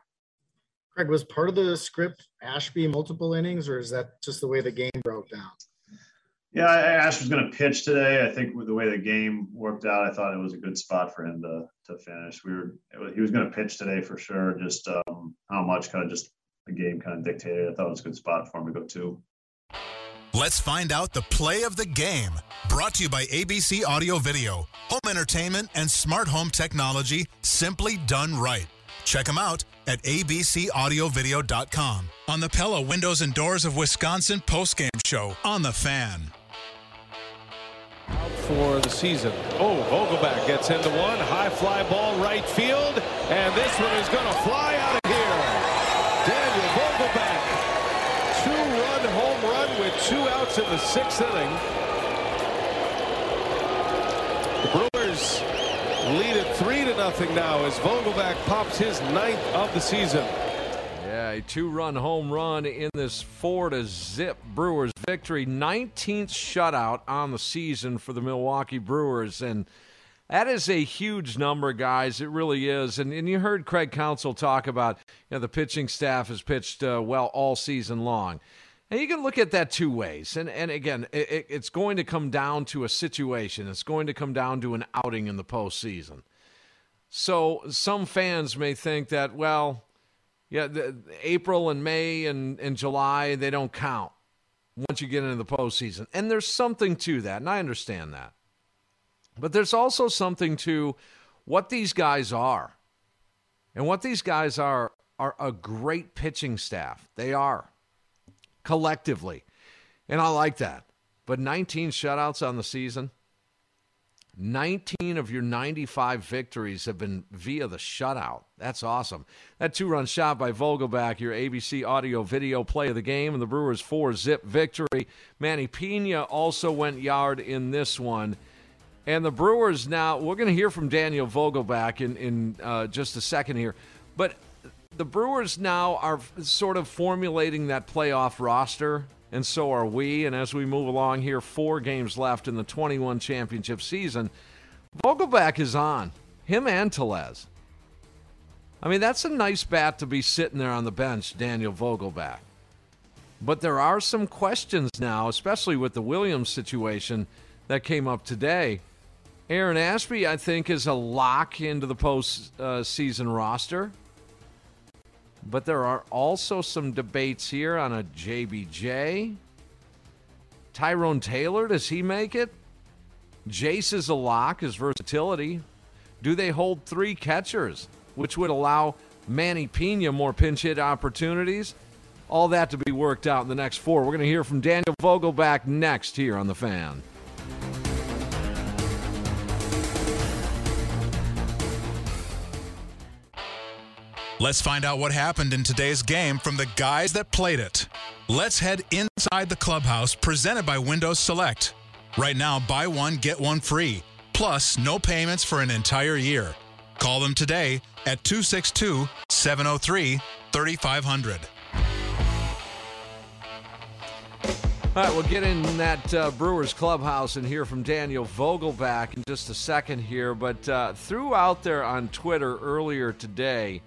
Craig, was part of the script Ashby multiple innings, or is that just the way the game broke down? Yeah, Ash was going to pitch today. I think with the way the game worked out, I thought it was a good spot for him to to finish. We were it was, he was going to pitch today for sure. Just um, how much kind of just the game kind of dictated. I thought it was a good spot for him to go to. Let's find out the play of the game. Brought to you by ABC Audio Video, home entertainment and smart home technology simply done right. Check them out at abcaudiovideo.com on the Pella Windows and Doors of Wisconsin postgame show on the fan. Out for the season. Oh, Vogelbach gets into one. High fly ball right field. And this one is going to fly out of here. Daniel Vogelbach. Two-run home run with two outs in the sixth inning. The Brewers lead it three to nothing now as Vogelbach pops his ninth of the season. Yeah, a two-run home run in this four to zip Brewers victory. 19th shutout on the season for the Milwaukee Brewers, and that is a huge number, guys. It really is. And, and you heard Craig Counsell talk about you know, the pitching staff has pitched uh, well all season long. And you can look at that two ways. And, and again, it, it's going to come down to a situation. It's going to come down to an outing in the postseason. So some fans may think that, well, yeah, the, April and May and, and July, they don't count once you get into the postseason. And there's something to that, and I understand that. But there's also something to what these guys are. And what these guys are are a great pitching staff. They are collectively. And I like that. But 19 shutouts on the season. 19 of your 95 victories have been via the shutout. That's awesome. That two run shot by Vogelbach, your ABC audio video play of the game, and the Brewers' four zip victory. Manny Pena also went yard in this one. And the Brewers now, we're going to hear from Daniel Vogelbach in, in uh, just a second here. But the Brewers now are sort of formulating that playoff roster, and so are we. And as we move along here, four games left in the 21 championship season, Vogelbach is on, him and Tellez. I mean, that's a nice bat to be sitting there on the bench, Daniel Vogelbach. But there are some questions now, especially with the Williams situation that came up today. Aaron Ashby, I think, is a lock into the postseason uh, roster. But there are also some debates here on a JBJ. Tyrone Taylor, does he make it? Jace is a lock, his versatility. Do they hold three catchers, which would allow Manny Pena more pinch hit opportunities? All that to be worked out in the next four. We're going to hear from Daniel Vogelbach next here on The Fan. Let's find out what happened in today's game from the guys that played it. Let's head inside the clubhouse presented by Windows Select. Right now, buy one, get one free. Plus, no payments for an entire year. Call them today at 262 703 3500. All right, we'll get in that uh, Brewers clubhouse and hear from Daniel Vogelbach in just a second here. But uh, threw out there on Twitter earlier today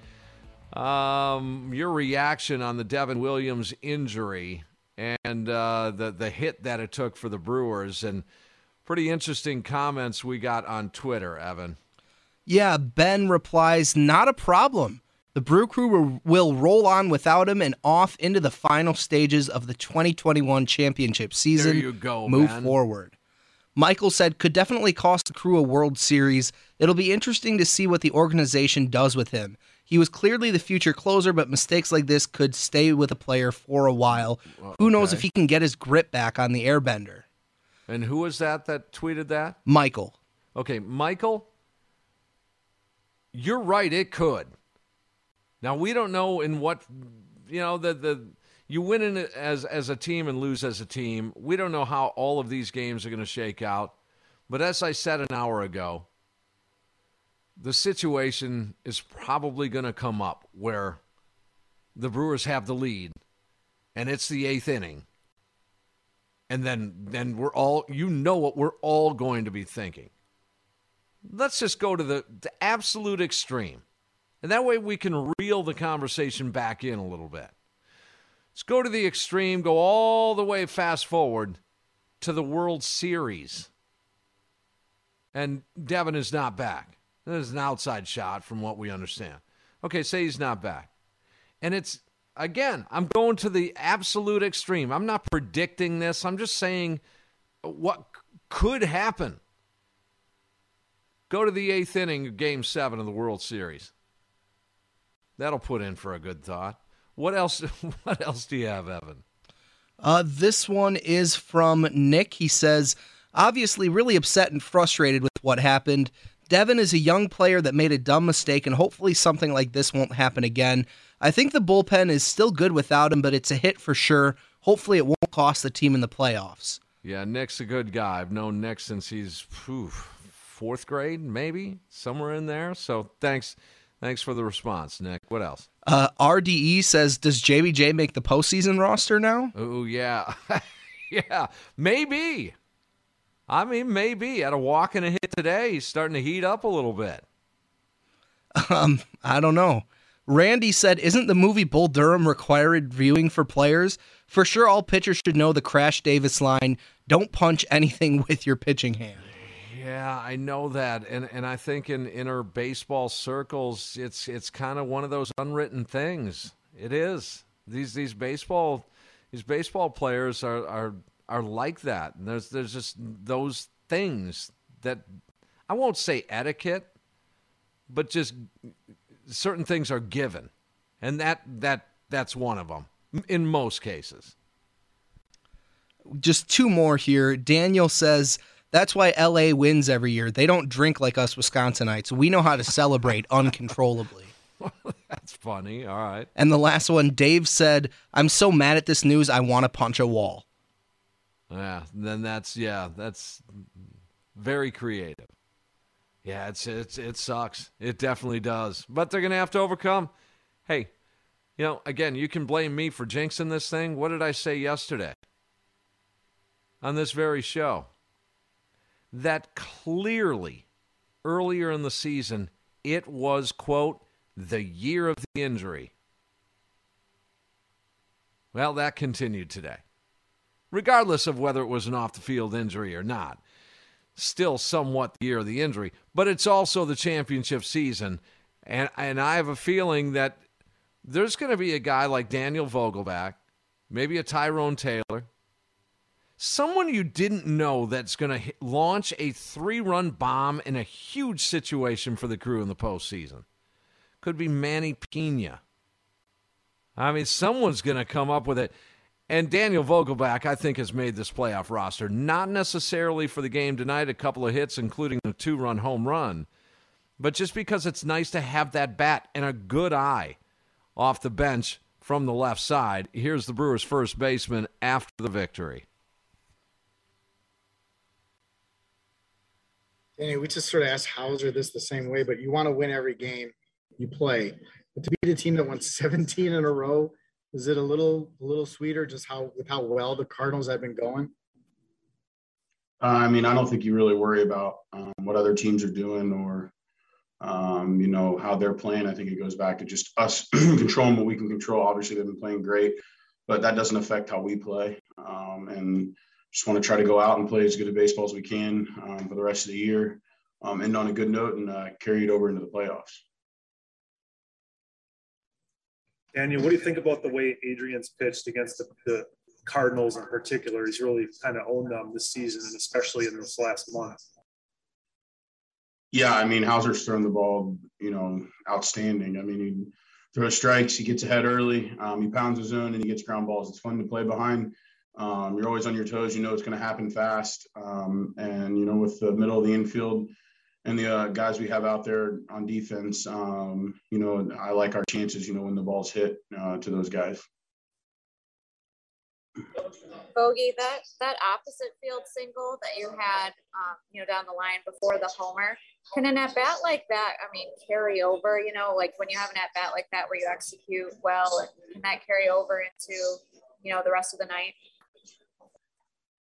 um, your reaction on the Devin Williams injury and uh, the the hit that it took for the Brewers, and pretty interesting comments we got on Twitter, Evan. Yeah, Ben replies, "Not a problem. The Brew Crew will roll on without him and off into the final stages of the 2021 championship season. There you go. Move man. forward." Michael said, could definitely cost the crew a World Series. It'll be interesting to see what the organization does with him. He was clearly the future closer, but mistakes like this could stay with a player for a while. Who knows if he can get his grip back on the airbender? And who was that that tweeted that? Michael. Okay, Michael, you're right. It could. Now we don't know in what you know the the you win in it as as a team and lose as a team. We don't know how all of these games are going to shake out. But as I said an hour ago, the situation is probably going to come up where the Brewers have the lead and it's the 8th inning. And then then we're all you know what we're all going to be thinking. Let's just go to the, the absolute extreme. And that way we can reel the conversation back in a little bit. Let's go to the extreme, go all the way fast forward to the World Series. And Devin is not back. There's an outside shot from what we understand. Okay, say he's not back. And it's, again, I'm going to the absolute extreme. I'm not predicting this. I'm just saying what could happen. Go to the eighth inning of game seven of the World Series. That'll put in for a good thought. What else? What else do you have, Evan? Uh, this one is from Nick. He says, obviously, really upset and frustrated with what happened. Devin is a young player that made a dumb mistake, and hopefully something like this won't happen again. I think the bullpen is still good without him, but it's a hit for sure. Hopefully, it won't cost the team in the playoffs. Yeah, Nick's a good guy. I've known Nick since he's phew, fourth grade, maybe somewhere in there. So thanks, thanks for the response, Nick. What else? Uh, RDE says, Does JBJ make the postseason roster now? Oh yeah, yeah, maybe. I mean, maybe at a walk and a hit today, he's starting to heat up a little bit. Um, I don't know. Randy said, Isn't the movie Bull Durham required viewing for players? For sure, all pitchers should know the Crash Davis line don't punch anything with your pitching hand. Yeah, I know that, and and I think in inner baseball circles, it's it's kind of one of those unwritten things. It is these these baseball these baseball players are are are like that. And there's there's just those things that I won't say etiquette, but just certain things are given, and that that that's one of them in most cases. Just two more here. Daniel says, That's why LA wins every year. They don't drink like us Wisconsinites. We know how to celebrate uncontrollably. That's funny. All right. And the last one, Dave said, I'm so mad at this news, I want to punch a wall. Yeah, then that's yeah, that's very creative. Yeah, it's it's it sucks. It definitely does. But they're gonna have to overcome. Hey, you know, again, you can blame me for jinxing this thing. What did I say yesterday on this very show? That clearly earlier in the season it was quote the year of the injury. Well, that continued today. Regardless of whether it was an off the field injury or not. Still somewhat the year of the injury, but it's also the championship season. And, and I have a feeling that there's going to be a guy like Daniel Vogelbach, maybe a Tyrone Taylor, someone you didn't know that's going to launch a three run bomb in a huge situation for the crew in the postseason. Could be Manny Pena. I mean, someone's going to come up with it. And Daniel Vogelbach, I think, has made this playoff roster. Not necessarily for the game tonight, a couple of hits, including the two run home run, but just because it's nice to have that bat and a good eye off the bench from the left side. Here's the Brewers' first baseman after the victory. We just sort of asked Houser this the same way, but you want to win every game you play. But to beat a team that won 17 in a row, is it a little a little sweeter just how with how well the Cardinals have been going? Uh, I mean, I don't think you really worry about um, what other teams are doing or um, you know how they're playing. I think it goes back to just us controlling what we can control. Obviously, they've been playing great, but that doesn't affect how we play. Um, and just want to try to go out and play as good a baseball as we can um, for the rest of the year, um, end on a good note, and uh, carry it over into the playoffs. Daniel, what do you think about the way Adrian's pitched against the, the Cardinals in particular? He's really kind of owned them this season, and especially in this last month. Yeah, I mean, Houser's thrown the ball, you know, outstanding. I mean, he throws strikes, he gets ahead early, um, he pounds his zone, and he gets ground balls. It's fun to play behind. Um, you're always on your toes. You know it's going to happen fast. Um, and you know, with the middle of the infield and the uh, guys we have out there on defense, um, you know, I like our chances. You know, when the balls hit uh, to those guys. Bogey, that that opposite field single that you had, um, you know, down the line before the homer, can an at bat like that, I mean, carry over? You know, like when you have an at bat like that where you execute well, can that carry over into, you know, the rest of the night?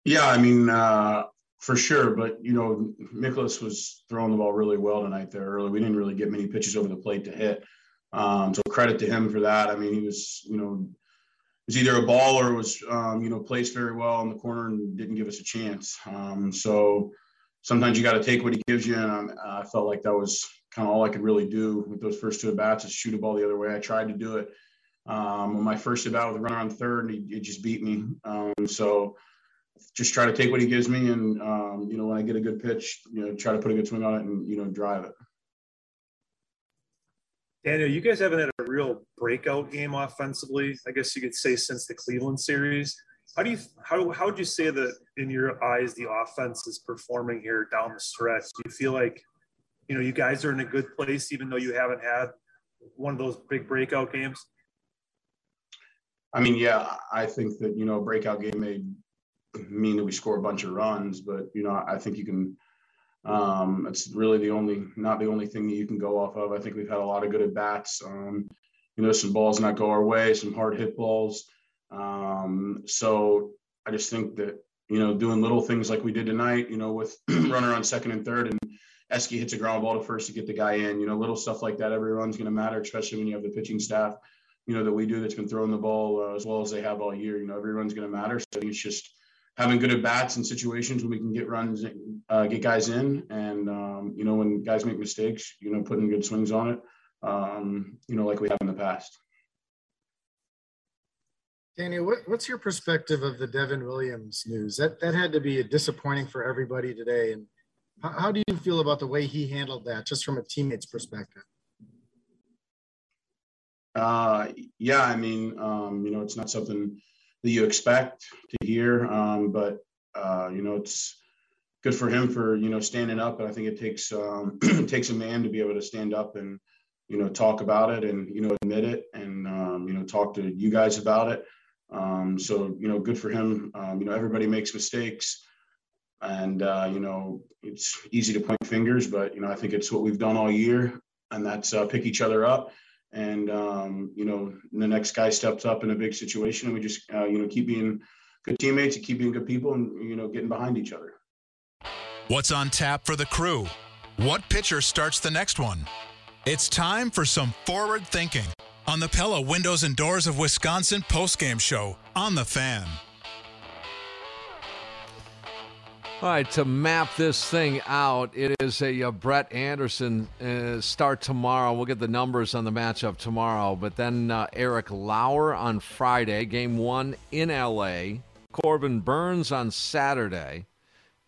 Yeah, I mean, uh, for sure. But you know, Nicholas was throwing the ball really well tonight there early. We didn't really get many pitches over the plate to hit. Um, so credit to him for that. I mean, he was, you know, was either a ball or was, um, you know, placed very well in the corner and didn't give us a chance. Um, so sometimes you got to take what he gives you, and um, I felt like that was kind of all I could really do with those first two at bats is shoot a ball the other way. I tried to do it um, on my first at bat with a runner on third, and he, it just beat me. Um, so just try to take what he gives me, and um, you know when I get a good pitch, you know try to put a good swing on it and you know drive it. Daniel, you guys haven't had a real breakout game offensively, I guess you could say, since the Cleveland series. How do you how how would you say that in your eyes the offense is performing here down the stretch? Do you feel like you know you guys are in a good place even though you haven't had one of those big breakout games? I mean, yeah, I think that you know a breakout game may mean that we score a bunch of runs, but you know, I think you can. Um, it's really the only, not the only thing that you can go off of. I think we've had a lot of good at bats. Um, you know, some balls not go our way, some hard hit balls. Um, so I just think that you know, doing little things like we did tonight, you know, with runner on second and third, and Eske hits a ground ball to first to get the guy in. You know, little stuff like that. Every run's going to matter, especially when you have the pitching staff. You know that we do that's been throwing the ball uh, as well as they have all year. You know, every run's going to matter. So it's just having good at bats in situations where we can get runs, uh, get guys in, and um, you know when guys make mistakes, you know putting good swings on it, um, you know like we have in the past. Danny, what, what's your perspective of the Devin Williams news? That that had to be disappointing for everybody today. And how, how do you feel about the way he handled that, just from a teammate's perspective? Uh, yeah, I mean, um, you know, it's not something that you expect to hear. Um, but uh, you know, it's good for him for you know standing up. But I think it takes um, it takes a man to be able to stand up and you know talk about it and you know admit it and um, you know talk to you guys about it. Um, so you know, good for him. Um, you know, everybody makes mistakes, and uh, you know it's easy to point fingers, but you know I think it's what we've done all year, and that's uh, pick each other up and um, you know the next guy steps up in a big situation and we just uh, you know keep being good teammates and keep being good people and you know getting behind each other. What's on tap for the crew? What pitcher starts the next one? It's time for some forward thinking on the Pella Windows and Doors of Wisconsin postgame show on the fan. All right, to map this thing out, it is a, uh Brett Anderson uh, start tomorrow. We'll get the numbers on the matchup tomorrow, but then uh, Eric Lauer on Friday, game one in LA. Corbin Burnes on Saturday,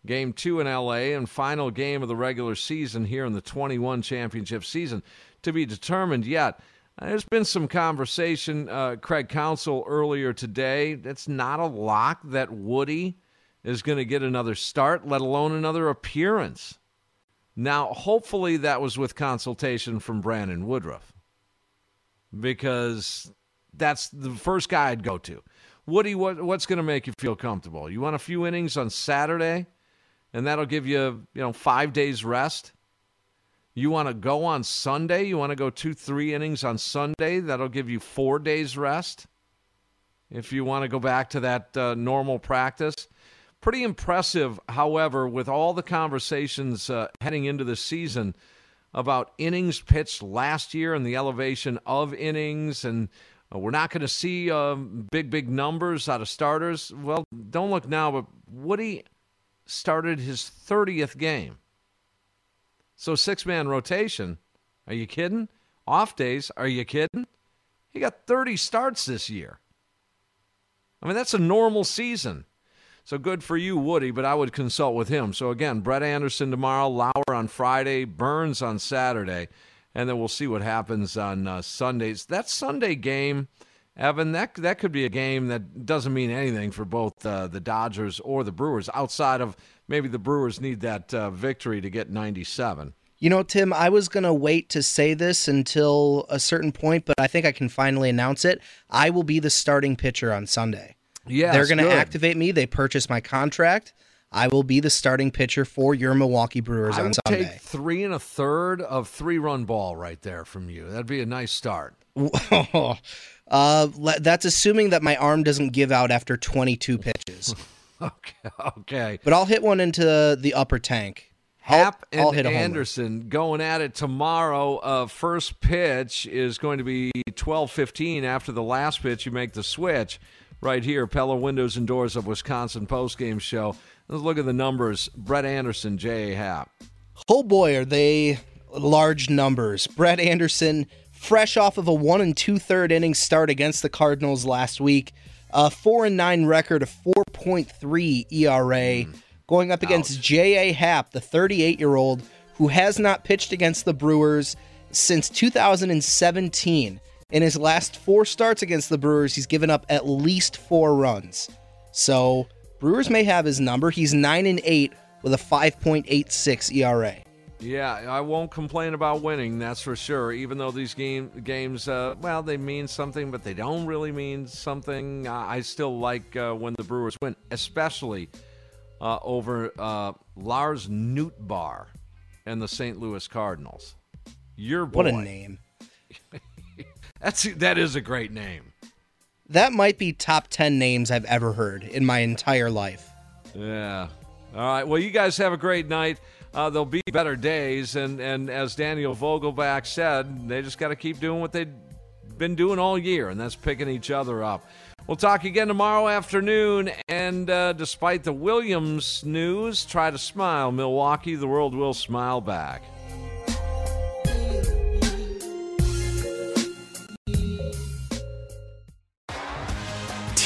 game two in LA, and final game of the regular season here in the 21 championship season to be determined yet. There's been some conversation, uh, Craig Counsell earlier today. It's not a lock that Woody is going to get another start, let alone another appearance. Now, hopefully, that was with consultation from Brandon Woodruff because that's the first guy I'd go to. Woody, what, what's going to make you feel comfortable? You want a few innings on Saturday, and that'll give you, you know, five days rest. You want to go on Sunday? You want to go two, three innings on Sunday? That'll give you four days rest. If you want to go back to that uh, normal practice, pretty impressive. However, with all the conversations uh, heading into the season about innings pitched last year and the elevation of innings and uh, we're not going to see um, big, big numbers out of starters. Well, don't look now, but Woody started his 30th game. So, six man rotation. Are you kidding? Off days. Are you kidding? He got 30 starts this year. I mean, that's a normal season. So good for you, Woody, but I would consult with him. So again, Brett Anderson tomorrow, Lauer on Friday, Burnes on Saturday and then we'll see what happens on uh, Sundays. That Sunday game, Evan, that that could be a game that doesn't mean anything for both uh, the Dodgers or the Brewers, outside of maybe the Brewers need that uh, victory to get 97. You know, Tim, I was going to wait to say this until a certain point, but I think I can finally announce it. I will be the starting pitcher on Sunday. Yeah, They're going to activate me. They purchase my contract. I will be the starting pitcher for your Milwaukee Brewers I on Sunday. take three and a third of three run ball right there from you. That'd be a nice start. uh, that's assuming that my arm doesn't give out after 22 pitches. okay, okay. But I'll hit one into the upper tank. Hap I'll, I'll and hit. Anderson going at it tomorrow. Uh, first pitch is going to be 12:15 after the last pitch. You make the switch right here. Pella Windows and Doors of Wisconsin postgame show. Let's look at the numbers. Brett Anderson, J.A. Happ. Oh boy, are they large numbers. Brett Anderson, fresh off of a one and two third inning start against the Cardinals last week, a four and nine record, a 4.3 ERA, hmm. going up against J.A. Happ, the 38 year old who has not pitched against the Brewers since 2017. In his last four starts against the Brewers, he's given up at least four runs. So Brewers may have his number. He's nine and eight with a 5.86 ERA. Yeah, I won't complain about winning, that's for sure. Even though these game games, uh, well, they mean something, but they don't really mean something. I I still like uh, when the Brewers win, especially uh, over uh, Lars Nootbaar and the St. Louis Cardinals. Your boy. What a name. That's that is a great name. That might be top 10 names I've ever heard in my entire life. Yeah. All right. Well, you guys have a great night. Uh, there'll be better days, and and as Daniel Vogelbach said, they just got to keep doing what they've been doing all year, and that's picking each other up. We'll talk again tomorrow afternoon, and uh, despite the Williams news, try to smile, Milwaukee. The world will smile back.